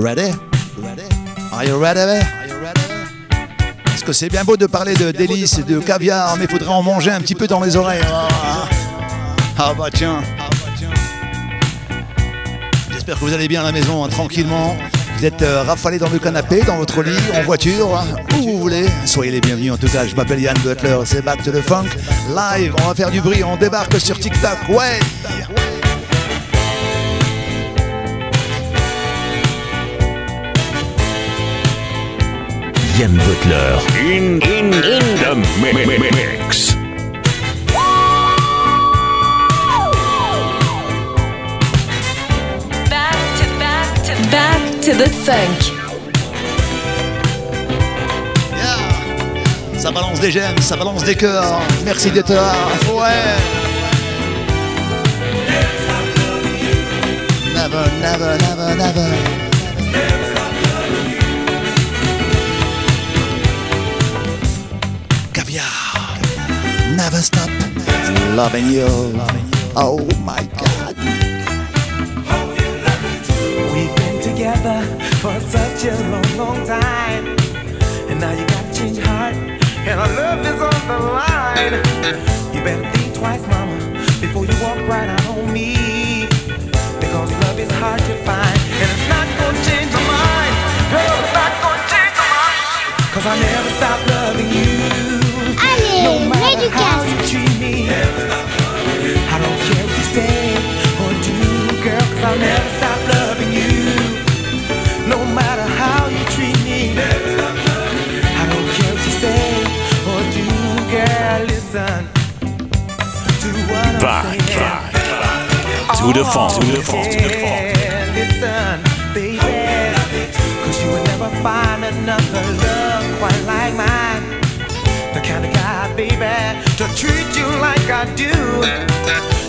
Ready? Are you ready? Parce que c'est bien beau de parler de délices de caviar, mais faudrait en manger un petit peu dans les oreilles. Ah, Ah bah tiens. J'espère que vous allez bien à la maison, hein, tranquillement. Vous êtes euh, rafalés dans le canapé, dans votre lit, en voiture, hein, où vous voulez. Soyez les bienvenus en tout cas. Je m'appelle Yann Butler, c'est Back to the Funk. Live, on va faire du bruit, on débarque sur TikTok. Ouais! Yann Butler. In, in, in the mi- mi- mi- mix. Back to the funk. Ça balance des j'aime, ça balance des cœurs. Merci d'être là. Ouais! Never, never, never, never. Caviar. Never stop loving you. Oh my God. Such a long, long time. And now you gotta change your heart. And our love is on the line. You better think twice, mama, before you walk right out on me. Because love is hard to find. And it's not gonna change my mind. Girl, it's not gonna change my mind. Cause I never stop loving you. Allez, no mets matter du how casque. you treat me. I don't care what you say or do, girl, cause I'll never Back, back, To the funk, to the funk, to the. Yeah, listen, baby, cause you will never find another love quite like mine. The kind of guy, baby, to treat you like I do.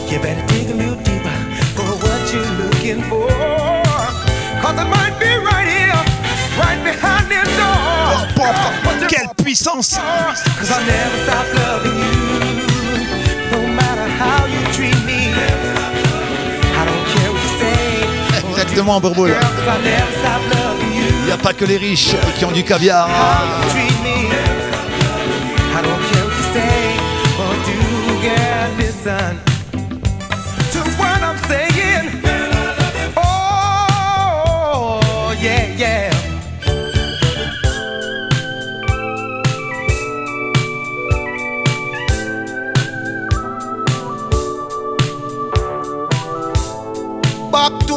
You better dig a little deeper for what you're looking for. Cause it might be right here, right behind this door. Quelle puissance! Cause I'll never stop loving you. Exactement, Bourboule. Il n'y a pas que les riches qui ont du caviar.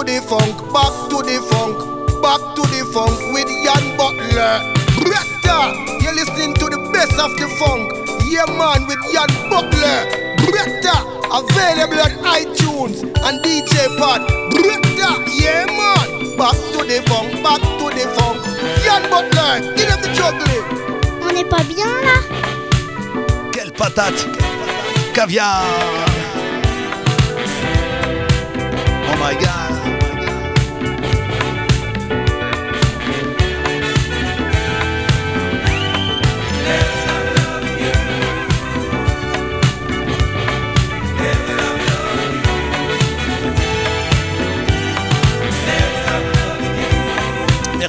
The funk, back to the funk, back to the funk with Jan Butler. Bretta, you're listening to the best of the funk. Yeah, man, with Jan Butler. Bretta, available on iTunes and DJ Pod. Bretta, yeah, man. Back to the funk, back to the funk. Jan Butler, give them the juggling. On n'est pas bien là Quelle patate! Caviar! Oh my god!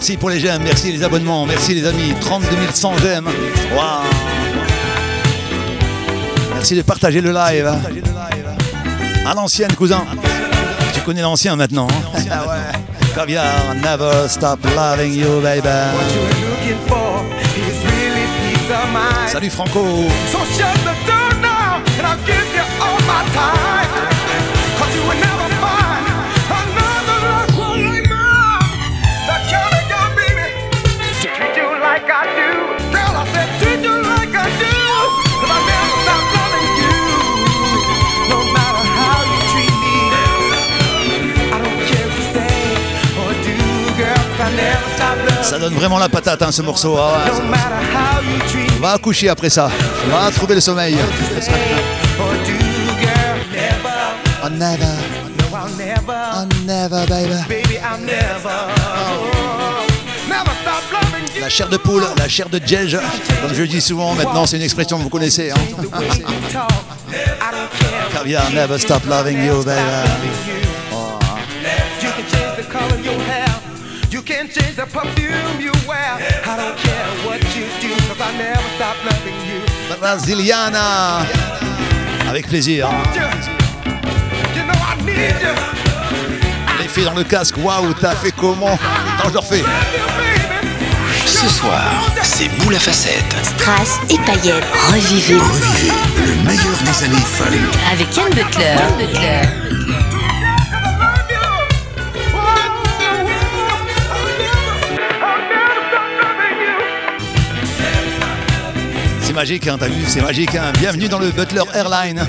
Merci pour les j'aime, merci les abonnements, merci les amis. 32 100 j'aime. Waouh! Merci de partager le live. hein. À l'ancienne, cousin. Tu connais l'ancien maintenant. hein. Ah ouais. Caviar, never stop loving you, baby. Salut Franco. So shut the door now, and I'll give you all my time. Ça donne vraiment la patate, hein, ce morceau. ah ouais. Va accoucher après ça. Va trouver le sommeil. Oh, never, oh, never, baby. La chair de poule, la chair de djej. Comme je le dis souvent, maintenant, c'est une expression que vous connaissez. Hein. Never stop loving you, baby. Brasiliana. Avec plaisir. Need you. fait dans le casque. Waouh, t'as fait comment? Non, je le refais. Ce soir, c'est boule à facettes. Strass et paillettes. Revivez Revivez le meilleur des années funk. avec Yann Butler. C'est magique, hein, t'as vu C'est magique, hein Bienvenue dans le Butler Airline.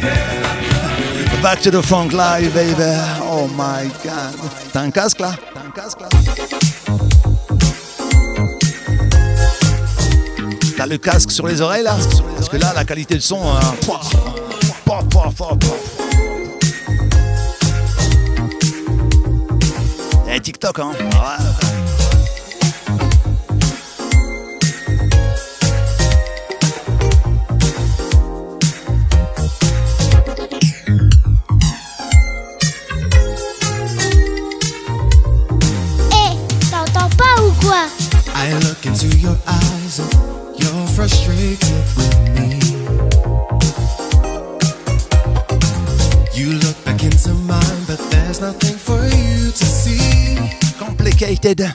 Back to the funk live, baby. Oh my god. T'as un casque là? T'as un casque là? T'as le casque sur les oreilles là? Parce que là, la qualité de son. hein. Eh, TikTok, hein. Complicated.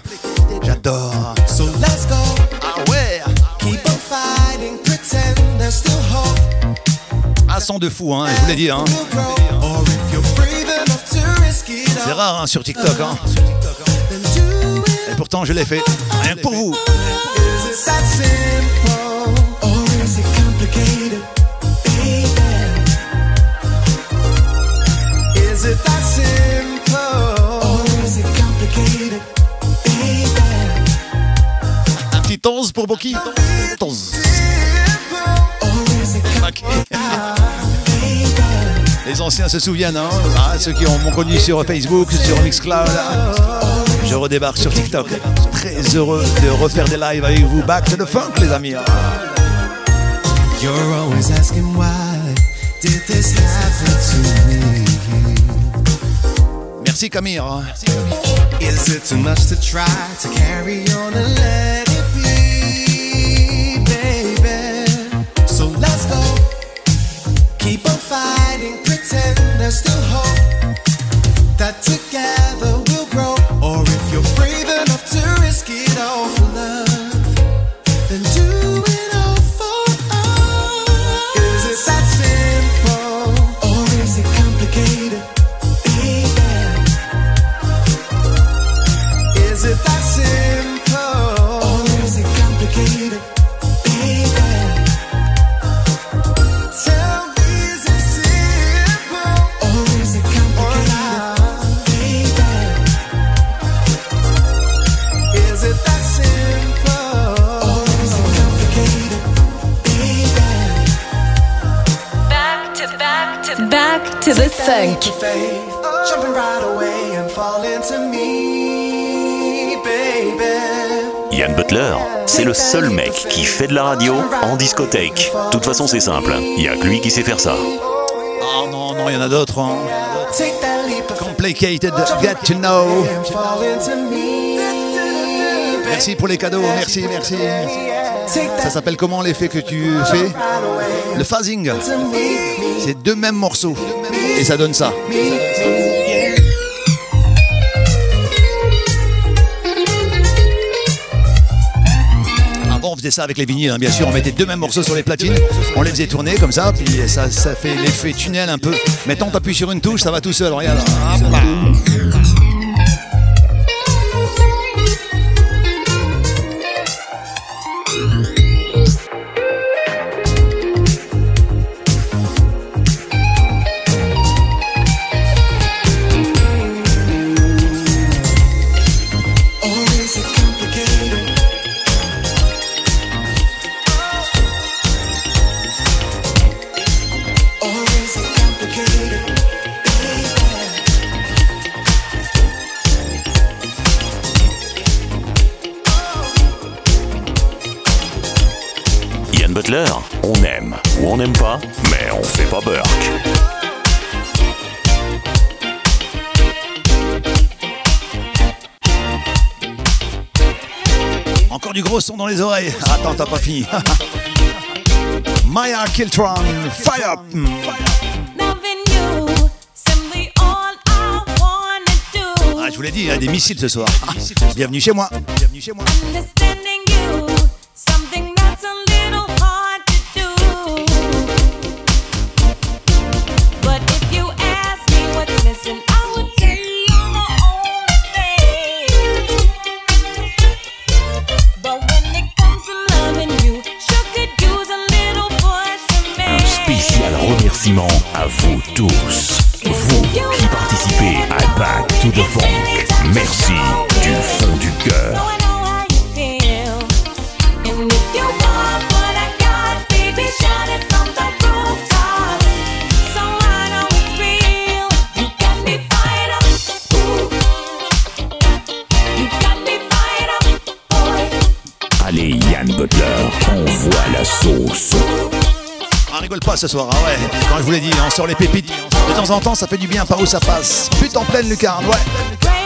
J'adore. So let's go. Ah ouais Keep on fighting, pretend there's still hope. Un son de fou, hein, je vous l'ai dit. Hein. C'est rare hein, sur TikTok. Hein. Et pourtant, je l'ai fait. Rien que pour vous. 11 pour Boki 11. Simple. Or is it complicated, baby? Les anciens se souviennent, hein Ah, Ceux qui ont- m'ont connu sur Facebook, sur Mixcloud. Je redébarque sur TikTok. Très heureux de refaire des lives avec vous. Back to the funk, les amis. You're always asking why did this happen to me? Merci Camille. hein. Is it too much to try to carry on pretend there's still hope. That together baby. Yann Butler, c'est le seul mec qui fait de la radio en discothèque. De toute façon, c'est simple. Il y a que lui qui sait faire ça. Oh non, non, il y en a d'autres. hein. Complicated, get to know. Merci pour les cadeaux, merci, merci. Ça s'appelle comment l'effet que tu fais? Le phasing. C'est deux mêmes morceaux. Et ça donne ça. Avant, on faisait ça avec les vinyles, hein, bien sûr. On mettait deux mêmes morceaux sur les platines. On les faisait tourner comme ça. Puis ça, ça fait l'effet tunnel un peu. Maintenant, t'appuies sur une touche, ça va tout seul. Regarde. Gros son dans les oreilles. Attends, t'as pas fini. Maya Kiltron, fire up. je vous l'ai dit, il y a des missiles ce soir. Ah, bienvenue chez moi. Bienvenue chez moi. Vous tous. Vous qui participez à Back to the Funk. Merci pas ce soir, ah ouais. Quand je vous l'ai dit, on sort les pépites. De temps en temps, ça fait du bien par où ça passe. Pute en pleine lucarne, ouais.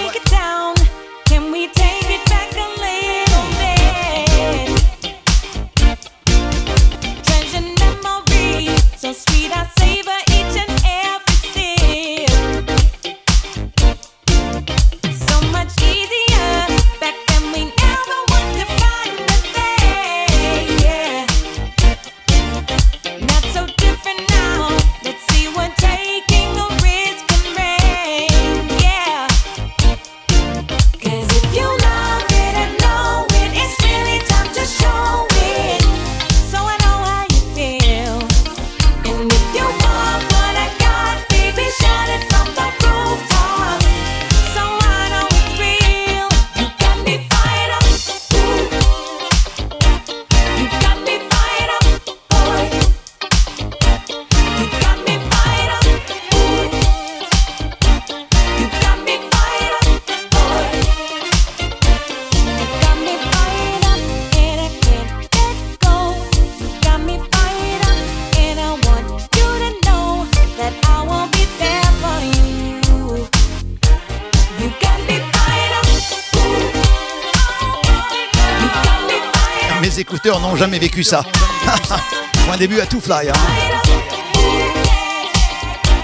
Ça. Point début à tout fly.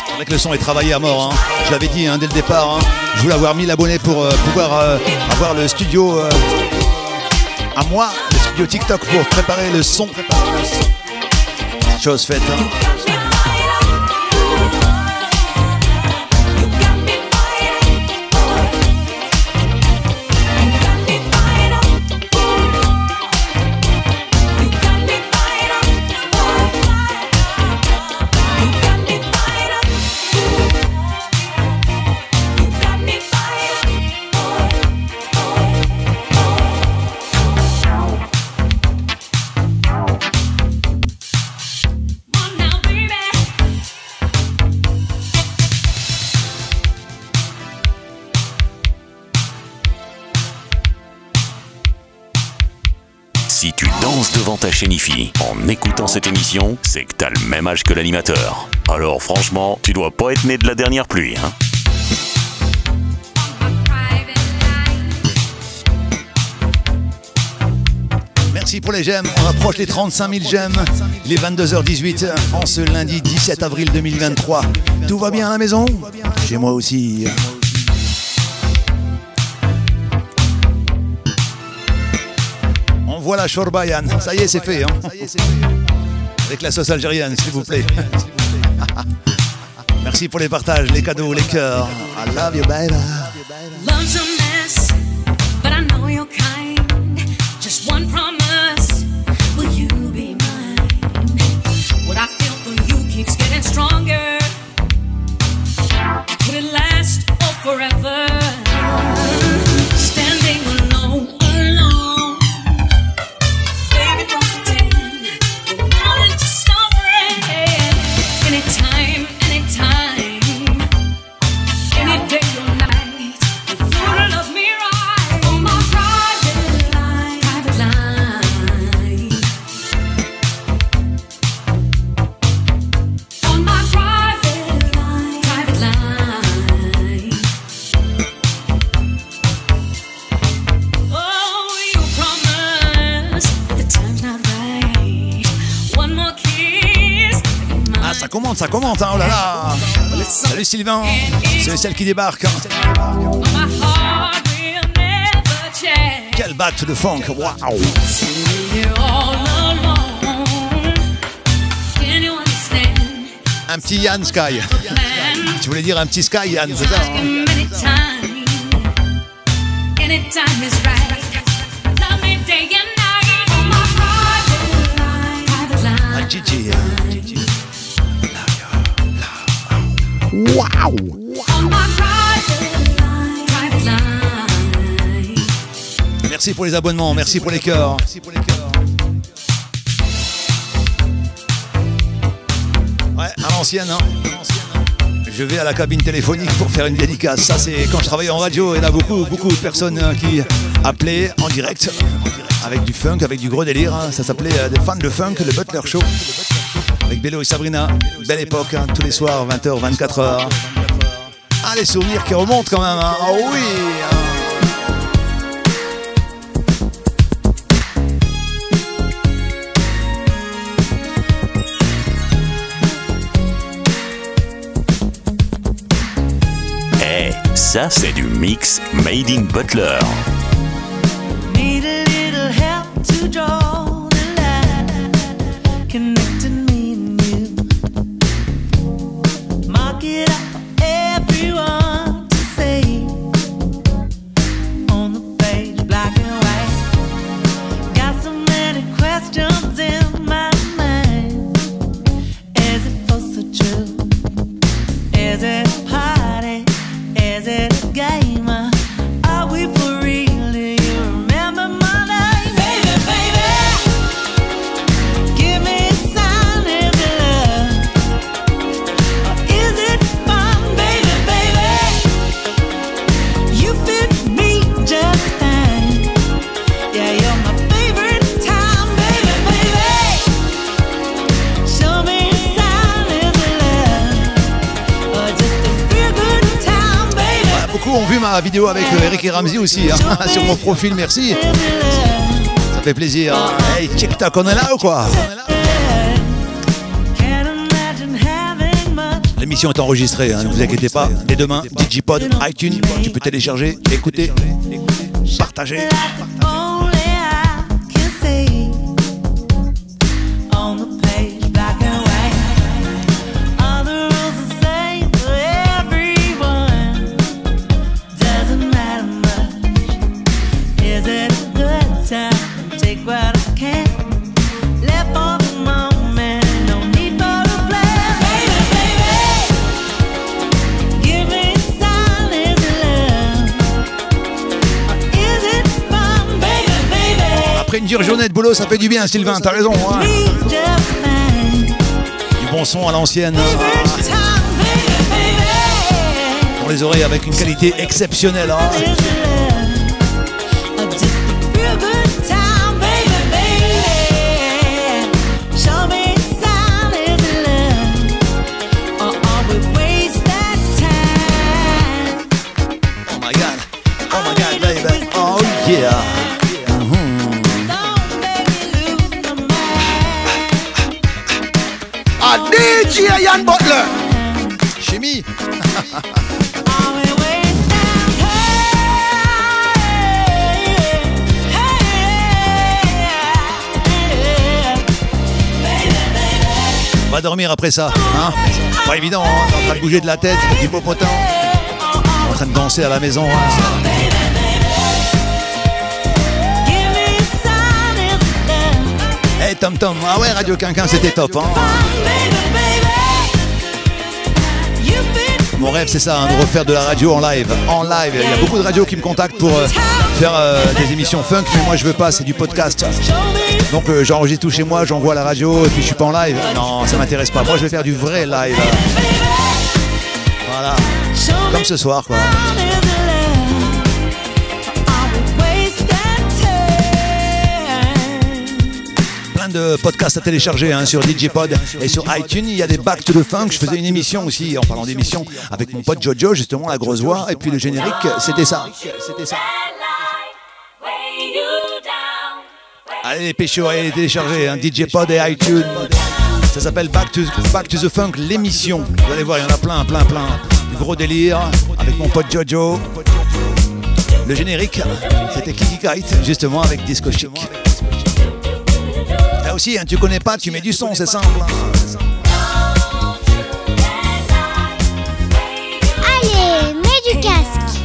C'est vrai que le son est travaillé à mort. Hein. Je l'avais dit hein, dès le départ. hein. Je voulais avoir 1000 abonnés pour euh, pouvoir euh, avoir le studio euh, à moi, le studio TikTok pour préparer le son. Chose faite. En écoutant cette émission, c'est que t'as le même âge que l'animateur. Alors franchement, tu dois pas être né de la dernière pluie, hein. Merci pour les j'aime. On approche les 35 000 j'aime. Les 22h18 en ce lundi 17 avril 2023. Tout va bien à la maison? Chez moi aussi. On voit la Shorbayan. Ça y est, c'est fait. hein. Avec la sauce algérienne, s'il vous plaît. Merci pour les partages, les cadeaux, les cœurs. I love you, baby. Love's a mess, but I know you're kind. Just one promise, will you be mine? What I feel for you keeps getting stronger. Could it last or forever? Hein, oh là là Salut Sylvain, c'est celle qui débarque. hein. My heart Quel back to the funk, waouh? Un petit Yann Sky. Tu voulais dire un petit Sky Yann, c'est ça hein Merci pour les abonnements, merci pour les cœurs. Ouais, à l'ancienne, hein. Je vais à la cabine téléphonique pour faire une dédicace. Ça, c'est quand je travaillais en radio. Il y a beaucoup, beaucoup de personnes euh, qui appelaient en direct avec du funk, avec du gros délire. hein. Ça s'appelait euh, des fans de funk, le Butler Show. Bello et Sabrina. Belle époque, hein, tous les soirs, 20h, 24h. Ah, les souvenirs qui remontent quand même. hein. Ah oui hein. Eh, ça c'est du mix Made in Butler. Ramsey aussi hein, sur mon profil, merci. Ça fait plaisir. Hey, TikTok, on est là ou quoi? L'émission est enregistrée, hein, ne vous inquiétez pas. Dès demain, Digipod, iTunes, tu peux télécharger, écouter, partager. Boulot, ça fait du bien, Sylvain, t'as raison. hein. Du bon son à l'ancienne. Pour les oreilles avec une qualité exceptionnelle. hein. Oh my god, oh my god. Oh yeah. DJ Ian Butler. Chimie. Va dormir après ça. Hein Pas évident, hein en train de bouger de la tête, du popotin. En train de danser à la maison. hein. Hey Tom Tom, ah ouais Radio Quinquin c'était top hein. Rêve c'est ça, hein, de refaire de la radio en live. En live, il y a beaucoup de radios qui me contactent pour euh, faire euh, des émissions funk, mais moi je veux pas, c'est du podcast. Donc euh, j'enregistre tout chez moi, j'envoie la radio et puis je suis pas en live. Non, ça m'intéresse pas. Moi je vais faire du vrai live. Voilà. Comme ce soir quoi. De podcasts à télécharger hein, sur DJpod et sur iTunes. Il y a des Back to the Funk. Je faisais une émission aussi, en parlant d'émission, avec mon pote Jojo, justement, la grosse voix. Et puis le générique, c'était ça. C'était ça. Allez les péchos, allez télécharger, hein, DJ Pod et iTunes. Ça s'appelle Back to, Back to the Funk, l'émission. Vous allez voir, il y en a plein, plein, plein. Du gros délire avec mon pote Jojo. Le générique, c'était Kiki Kite, justement avec Disco Chic. Hein, tu connais pas, tu mets du son, c'est simple. hein. Allez, mets du casque.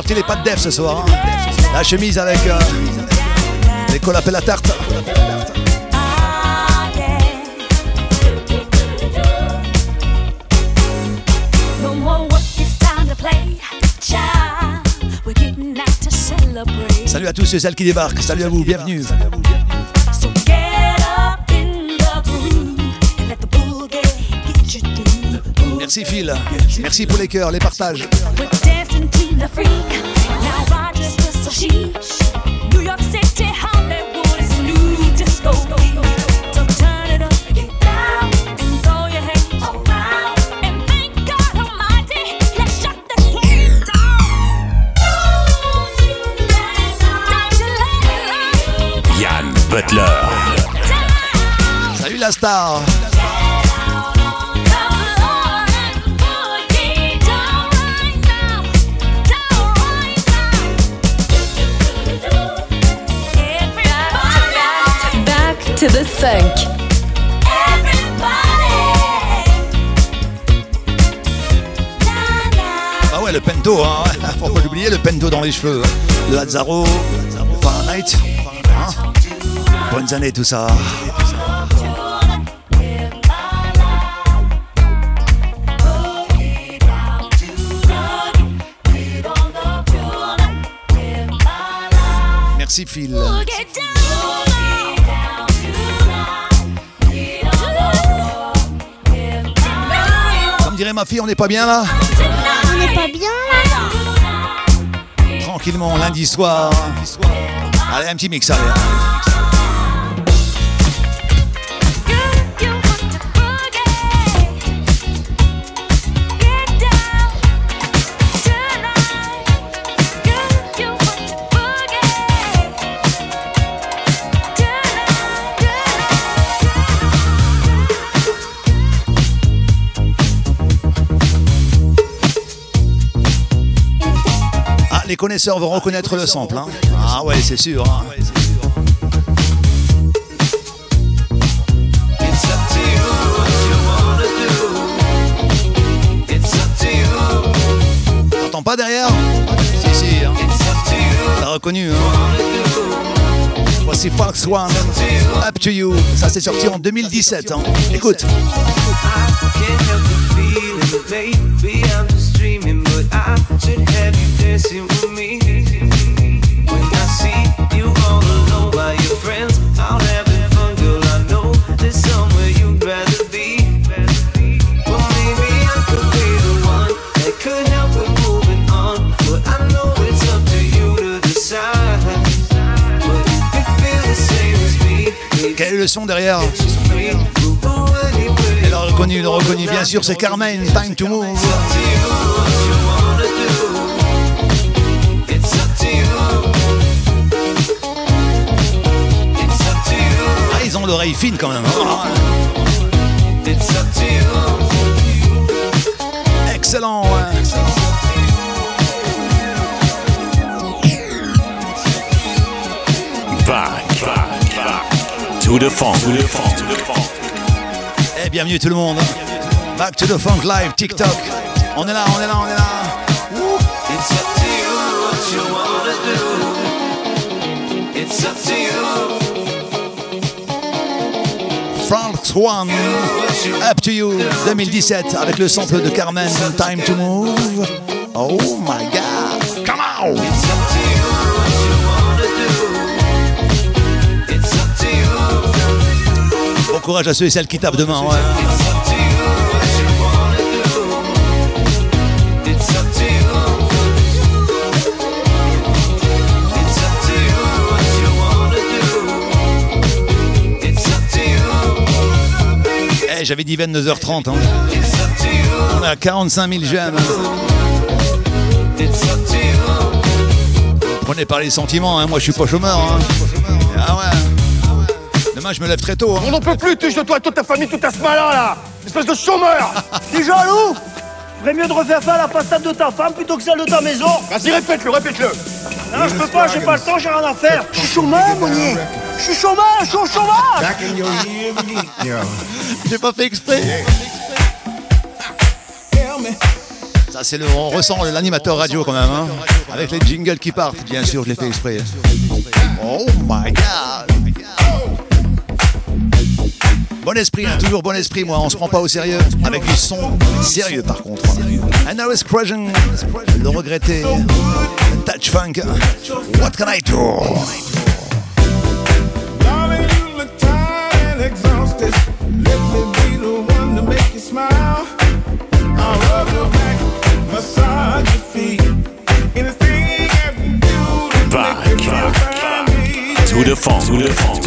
Sorti les pattes def ce soir. hein. La chemise avec euh, les collapes à la tarte. Salut à tous ceux et celles qui débarquent. Salut à vous, bienvenue. Merci Phil. Merci pour les cœurs, les partages. Butler. Salut la star. Funk. Ah ouais, le pento, hein. Faut pas l'oublier, le pento dans les cheveux. Le Hazaro, le Fahrenheit. Hein Bonnes années, tout ça. Ma fille, on n'est pas bien là On n'est pas bien là Tranquillement, lundi soir. Allez, un petit mix, allez. Les connaisseurs vont reconnaître le sample. Hein. Ah ouais, c'est sûr. hein. T'entends pas derrière Si, si. Hein. T'as reconnu. Hein. Voici Fox One, Up to You. Ça, c'est sorti en 2017. Hein. Écoute. Derrière. Elle a reconnu, a reconnu. Bien sûr, c'est Carmen, Time to Move. L'oreille fine quand même. Excellent. ouais. Back, back, back. To the funk. Funk. Eh, bienvenue tout le monde. Back to the Funk Live, TikTok. On est là, on est là, on est là. One, Up to You 2017 avec le sample de Carmen, Time to Move. Oh my god, come on! Bon courage à ceux et celles qui tapent demain, ouais. J'avais dit 22h30. hein. On est à 45 000 j'aime. Prenez par les sentiments, hein, moi je suis pas chômeur. hein. Ah ouais. Demain je me lève très tôt. hein. On n'en peut plus, touche de toi et toute ta famille, tout à ce malin là Espèce de chômeur T'es jaloux Ferait mieux de refaire ça à la façade de ta femme plutôt que celle de ta maison Vas-y, répète-le, répète-le Non, je peux pas, j'ai pas le temps, j'ai rien à faire Je suis chômeur, Monnier Je suis chômeur, je suis au chômage J'ai pas fait exprès. Ça c'est le, on ressent l'animateur radio quand même, hein. avec les jingles qui partent. Bien sûr, je l'ai fait exprès. Oh my god. Bon esprit, hein, toujours bon esprit, moi. On se prend pas au sérieux. Avec du son sérieux par contre. And now is crushing. Le regretté. Touch funk. What can I do? The funk, to the funk.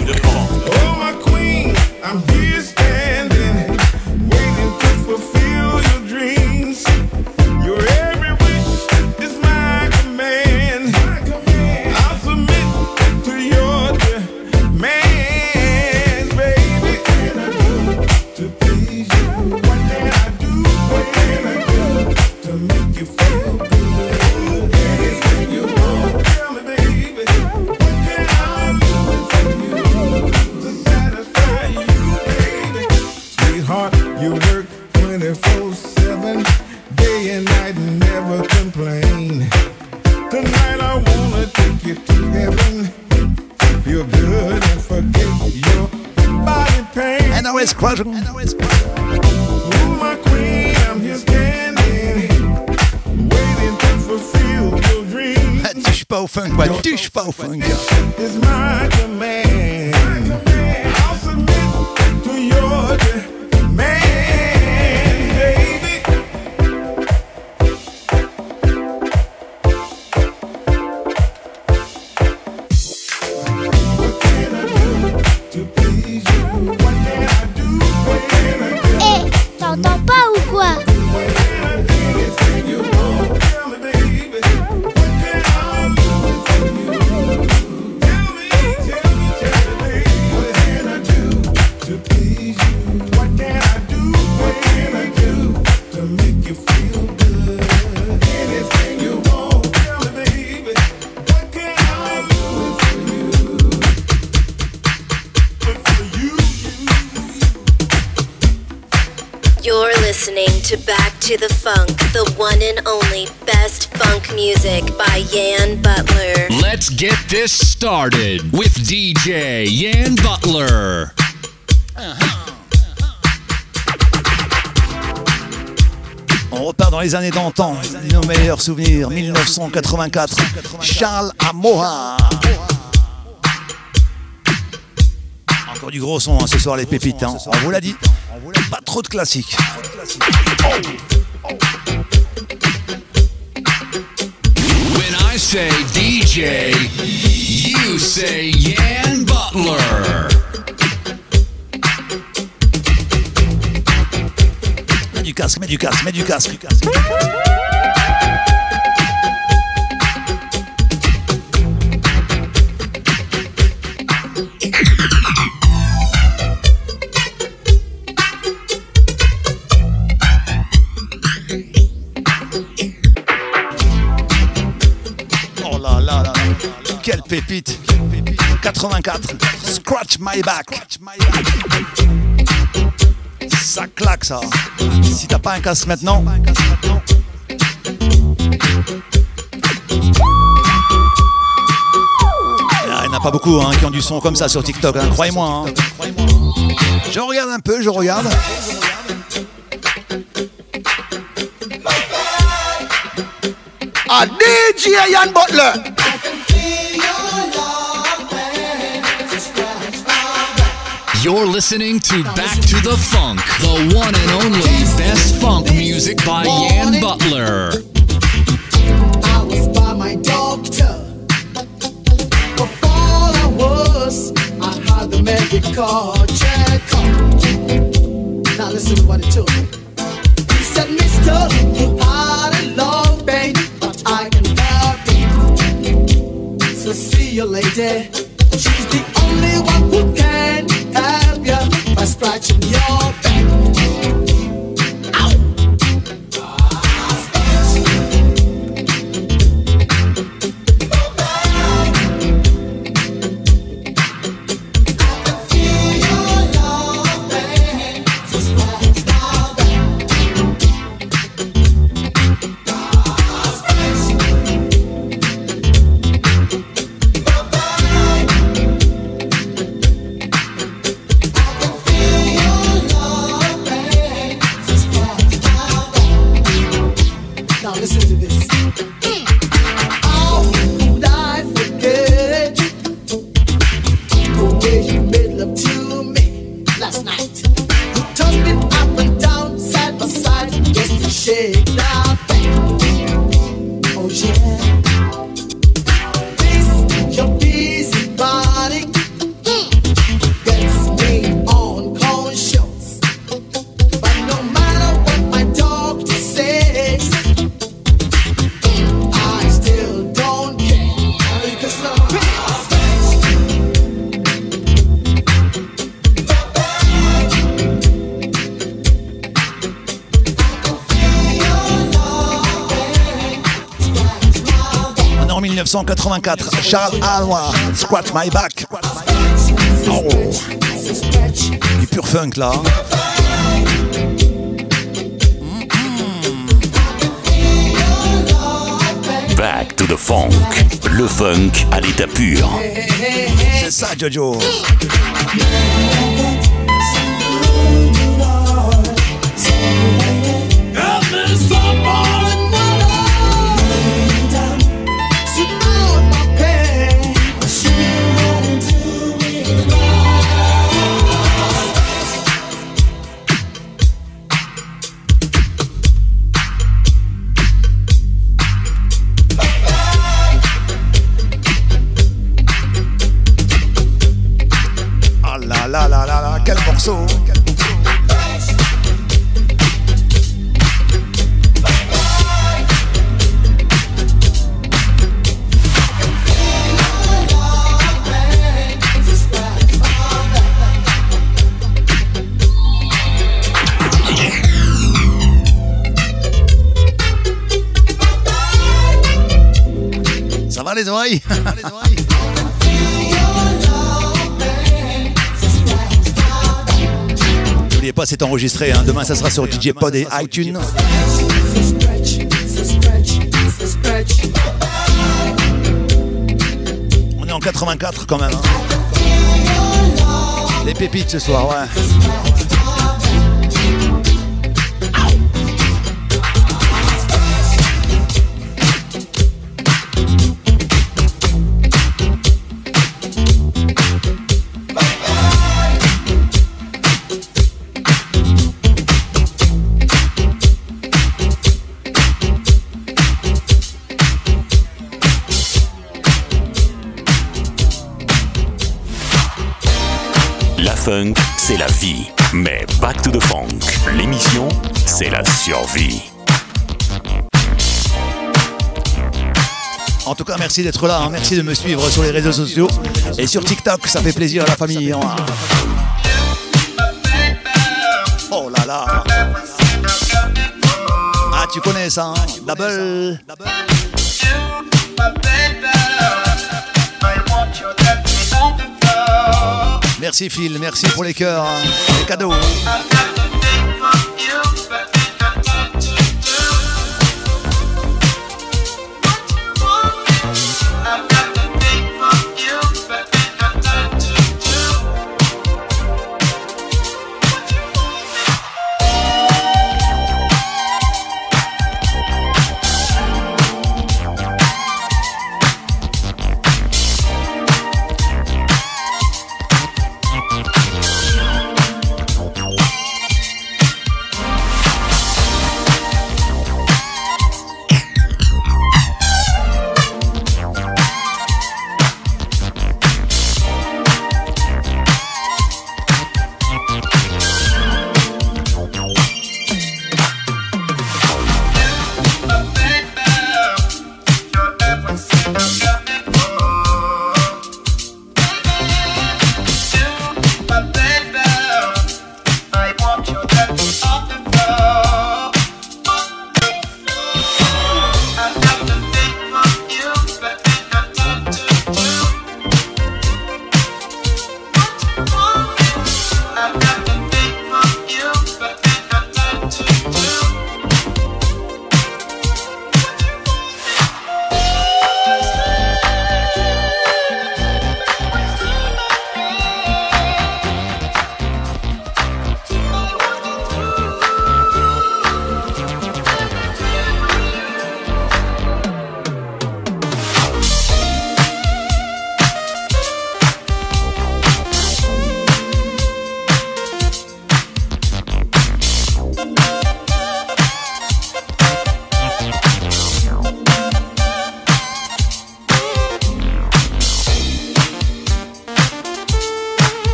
Touche pas au funk, ouais. Listening to Back to the Funk, the one and only best funk music by Yan Butler. Let's get this started with DJ Yan Butler. Uh-huh. On repart dans les années d'antan. Nos meilleurs souvenirs. 1984. Charles Amoha. Encore du gros son hein, ce soir, les pépites. hein. On vous l'a dit. Pas trop de classiques. When I say DJ, you say Yan Butler. Mets du casque, mets du casque, mets du casque. Oh pépite 84 Scratch my back Ça claque ça Si t'as pas un casque maintenant Ah, Il n'y en a pas beaucoup hein, qui ont du son comme ça sur TikTok, hein, croyez-moi. hein. Je regarde un peu, je regarde. A DJ Ian Butler. You're listening to Back to the Funk, the one and only best funk music by Yan Butler. I was by my doctor. Before I was, I had the medical checkup. Now listen to what he told me. He said, Mister, you had a long pain, but I can help it. So see you lady. She's the only one who you by 1984. Charles Alwa, Scratch My Back. Oh. Du pur funk là. Back to the funk. Le funk à l'état pur. C'est ça, Jojo. Les oreilles N'oubliez pas, c'est enregistré. hein. Demain, ça sera sur DJ Pod et iTunes. On est en 84 quand même. hein. Les pépites ce soir, ouais. Funk, c'est la vie. Mais Back to the Funk, l'émission, c'est la survie. En tout cas, merci d'être là. hein. Merci de me suivre sur les réseaux sociaux et sur TikTok. Ça fait plaisir à la famille. hein. Oh là là. Ah, tu connais ça, hein Double. Merci Phil, merci pour les cœurs, hein. les cadeaux.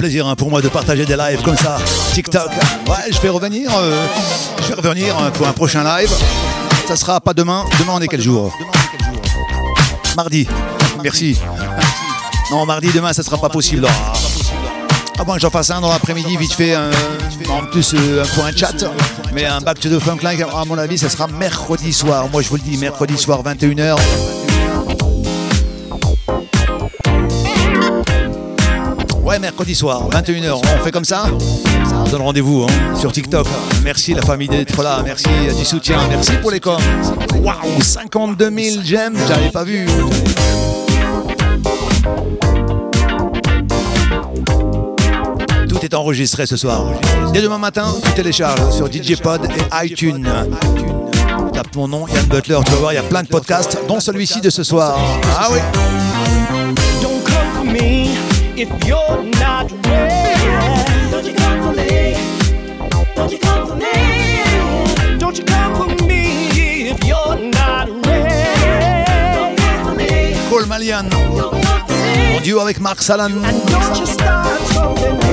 Plaisir hein, pour moi de partager des lives comme ça. TikTok. Ouais, je vais revenir. euh, je vais revenir euh, pour un prochain live. Ça sera pas demain. Demain, on est quel jour? Mardi. Merci. Non, mardi, demain, ça sera pas possible. Ah. Que j'en fasse un dans l'après-midi, vite fait, un- en plus euh, pour un chat. Mais un Back to the Funk à mon avis, ça sera mercredi soir. Moi, je vous le dis, mercredi soir, 21h. Mercredi soir, 21h. On fait comme ça On donne rendez-vous hein, sur TikTok. Merci la famille d'être là. Merci du soutien. Merci pour les coms. Waouh, 52 000 j'aime. J'avais pas vu. Tout est enregistré ce soir. Dès demain matin, tu télécharges sur DJ Pod et iTunes. Tape mon nom, Yann Butler, tu vas voir, il y a plein de podcasts, dont celui-ci de ce soir. Ah oui if you're not ready. Don't you come for me? Don't you come for me? Don't you come for me if you're not ready? Don't come for me. Cole Malian, en duo avec Marc Salan. Don't you start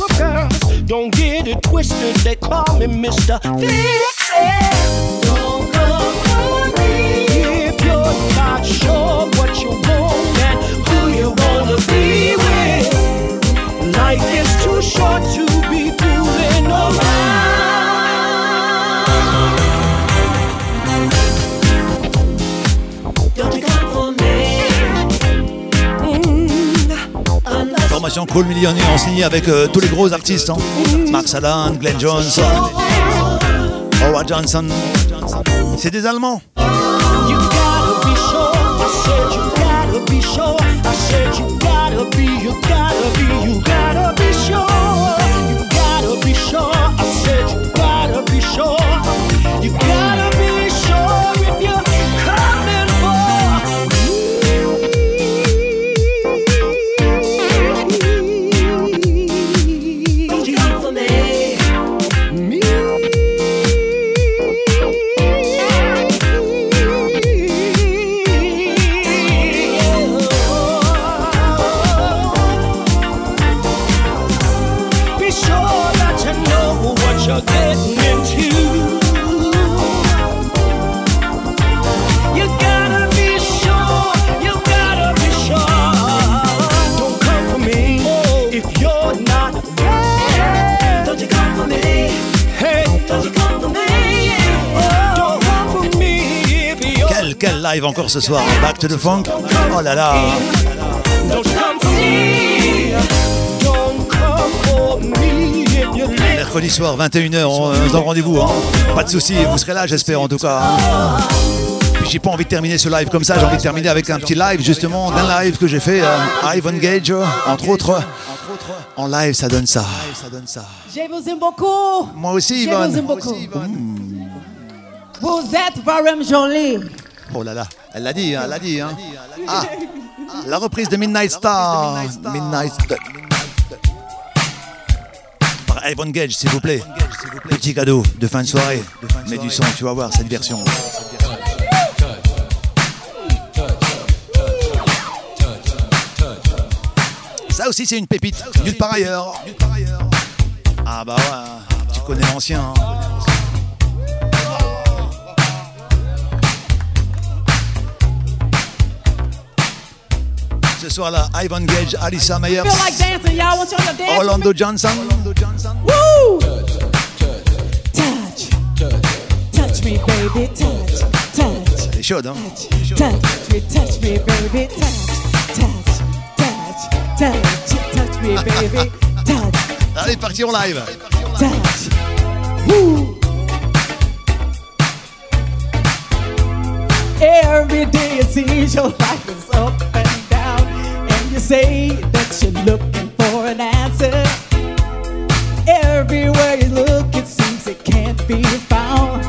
of girls. Don't get it twisted, they call me Mr. Vixen. Don't come for me if you're not sure what you want and who you wanna be with. Life is too short to be fooling around. Formation Cole Millionnaire en signé avec euh, tous les gros artistes. hein. Mark Salan, Glenn Jones, Howard Johnson. C'est des Allemands. Live encore ce soir. Back to the Funk. Oh là là. Mercredi soir, 21h, on, on se rendez-vous. hein. Pas de soucis, vous serez là, j'espère en tout cas. hein. Puis j'ai pas envie de terminer ce live comme ça, j'ai envie de terminer avec un petit live justement d'un live que j'ai fait euh, Ivan Gage, entre autres. En live, ça donne ça. Je vous aime beaucoup. Moi aussi, beaucoup. Vous êtes vraiment jolie. Oh là là, elle l'a dit, hein, elle l'a dit. Hein. Ah, la reprise de Midnight Star. Midnight Star. Par Gage, s'il vous plaît. Petit cadeau de fin de soirée. Mets du son, tu vas voir cette version. Ça aussi, c'est une pépite. Nulle part ailleurs. Ah bah ouais, tu connais l'ancien. hein. Ce soir là, Ivan Gage, Alissa Feel like dancing. Want to dance? Orlando Johnson. Woo! Touch, touch me, baby, touch, touch, Elle est chaude, hein? Touch me, touch me, baby, touch, touch, touch, touch, touch me, baby, touch, Allez, parti en live. touch. Woo! Every day it seems your life is up and you say that you're looking for an answer. Everywhere you look, it seems it can't be found.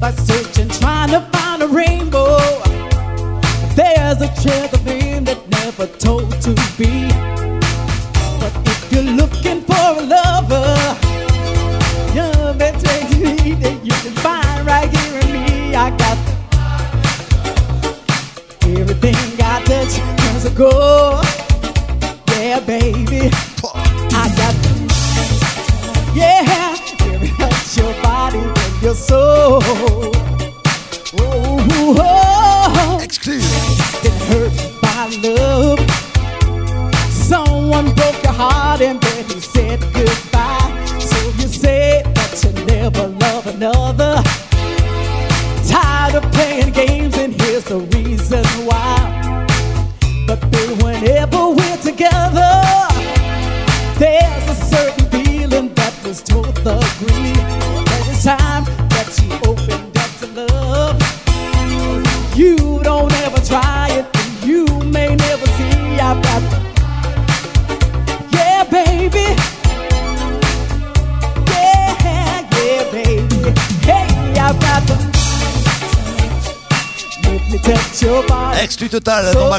By searching, trying to find a rainbow, there's a treasure thing that never told to be.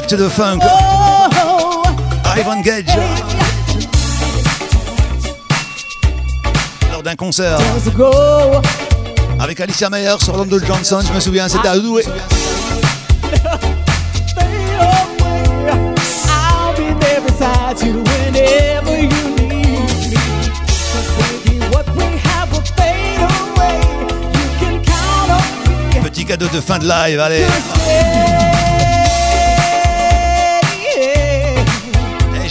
Back to the Funk. Ivan Gage. Lors d'un concert avec Alicia Myers, Orlando Johnson, je me souviens, c'était à Douai. Petit cadeau de fin de live, allez.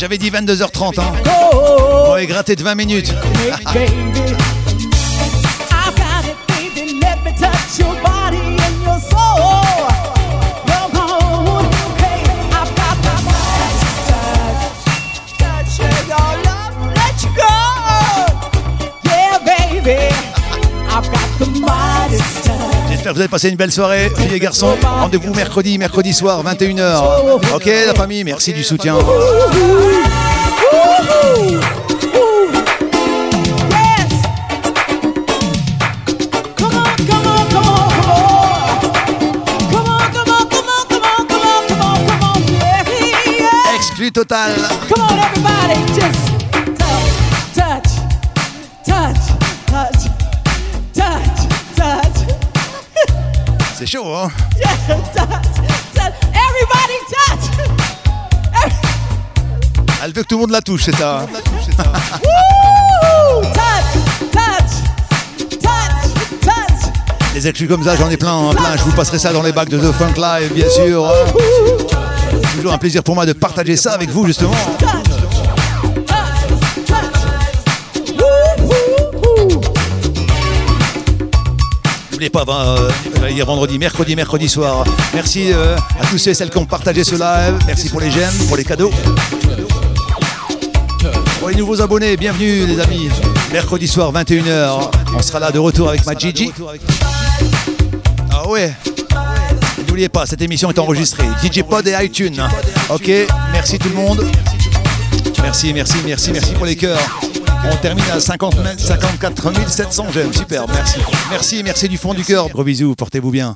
J'avais dit 22h30, hein. On va gratter de 20 minutes. Vous avez passé une belle soirée, filles et garçons. Rendez-vous mercredi, mercredi soir, 21h. Ok, la famille, merci du soutien. Exclu total. Elle veut que tout le monde la touche, c'est ça. hein. Des exclus comme ça, j'en ai plein, hein, plein. Je vous passerai ça dans les bacs de The Funk Live, bien sûr. Toujours un plaisir pour moi de partager ça avec vous, justement. N'oubliez pas, euh, vendredi, mercredi, mercredi soir. Merci euh, à tous ceux et celles qui ont partagé ce live. Merci pour les j'aime, pour les cadeaux. Pour les nouveaux abonnés, bienvenue les amis. Mercredi soir, 21h. On sera là de retour avec ma Gigi. Ah ouais. N'oubliez pas, cette émission est enregistrée. DJ Pod et iTunes. Ok, merci tout le monde. Merci, merci, merci, merci pour les cœurs. On termine à 50 000 54 700 j'aime. Super, merci. Merci, merci du fond du cœur. Gros bisous, portez-vous bien.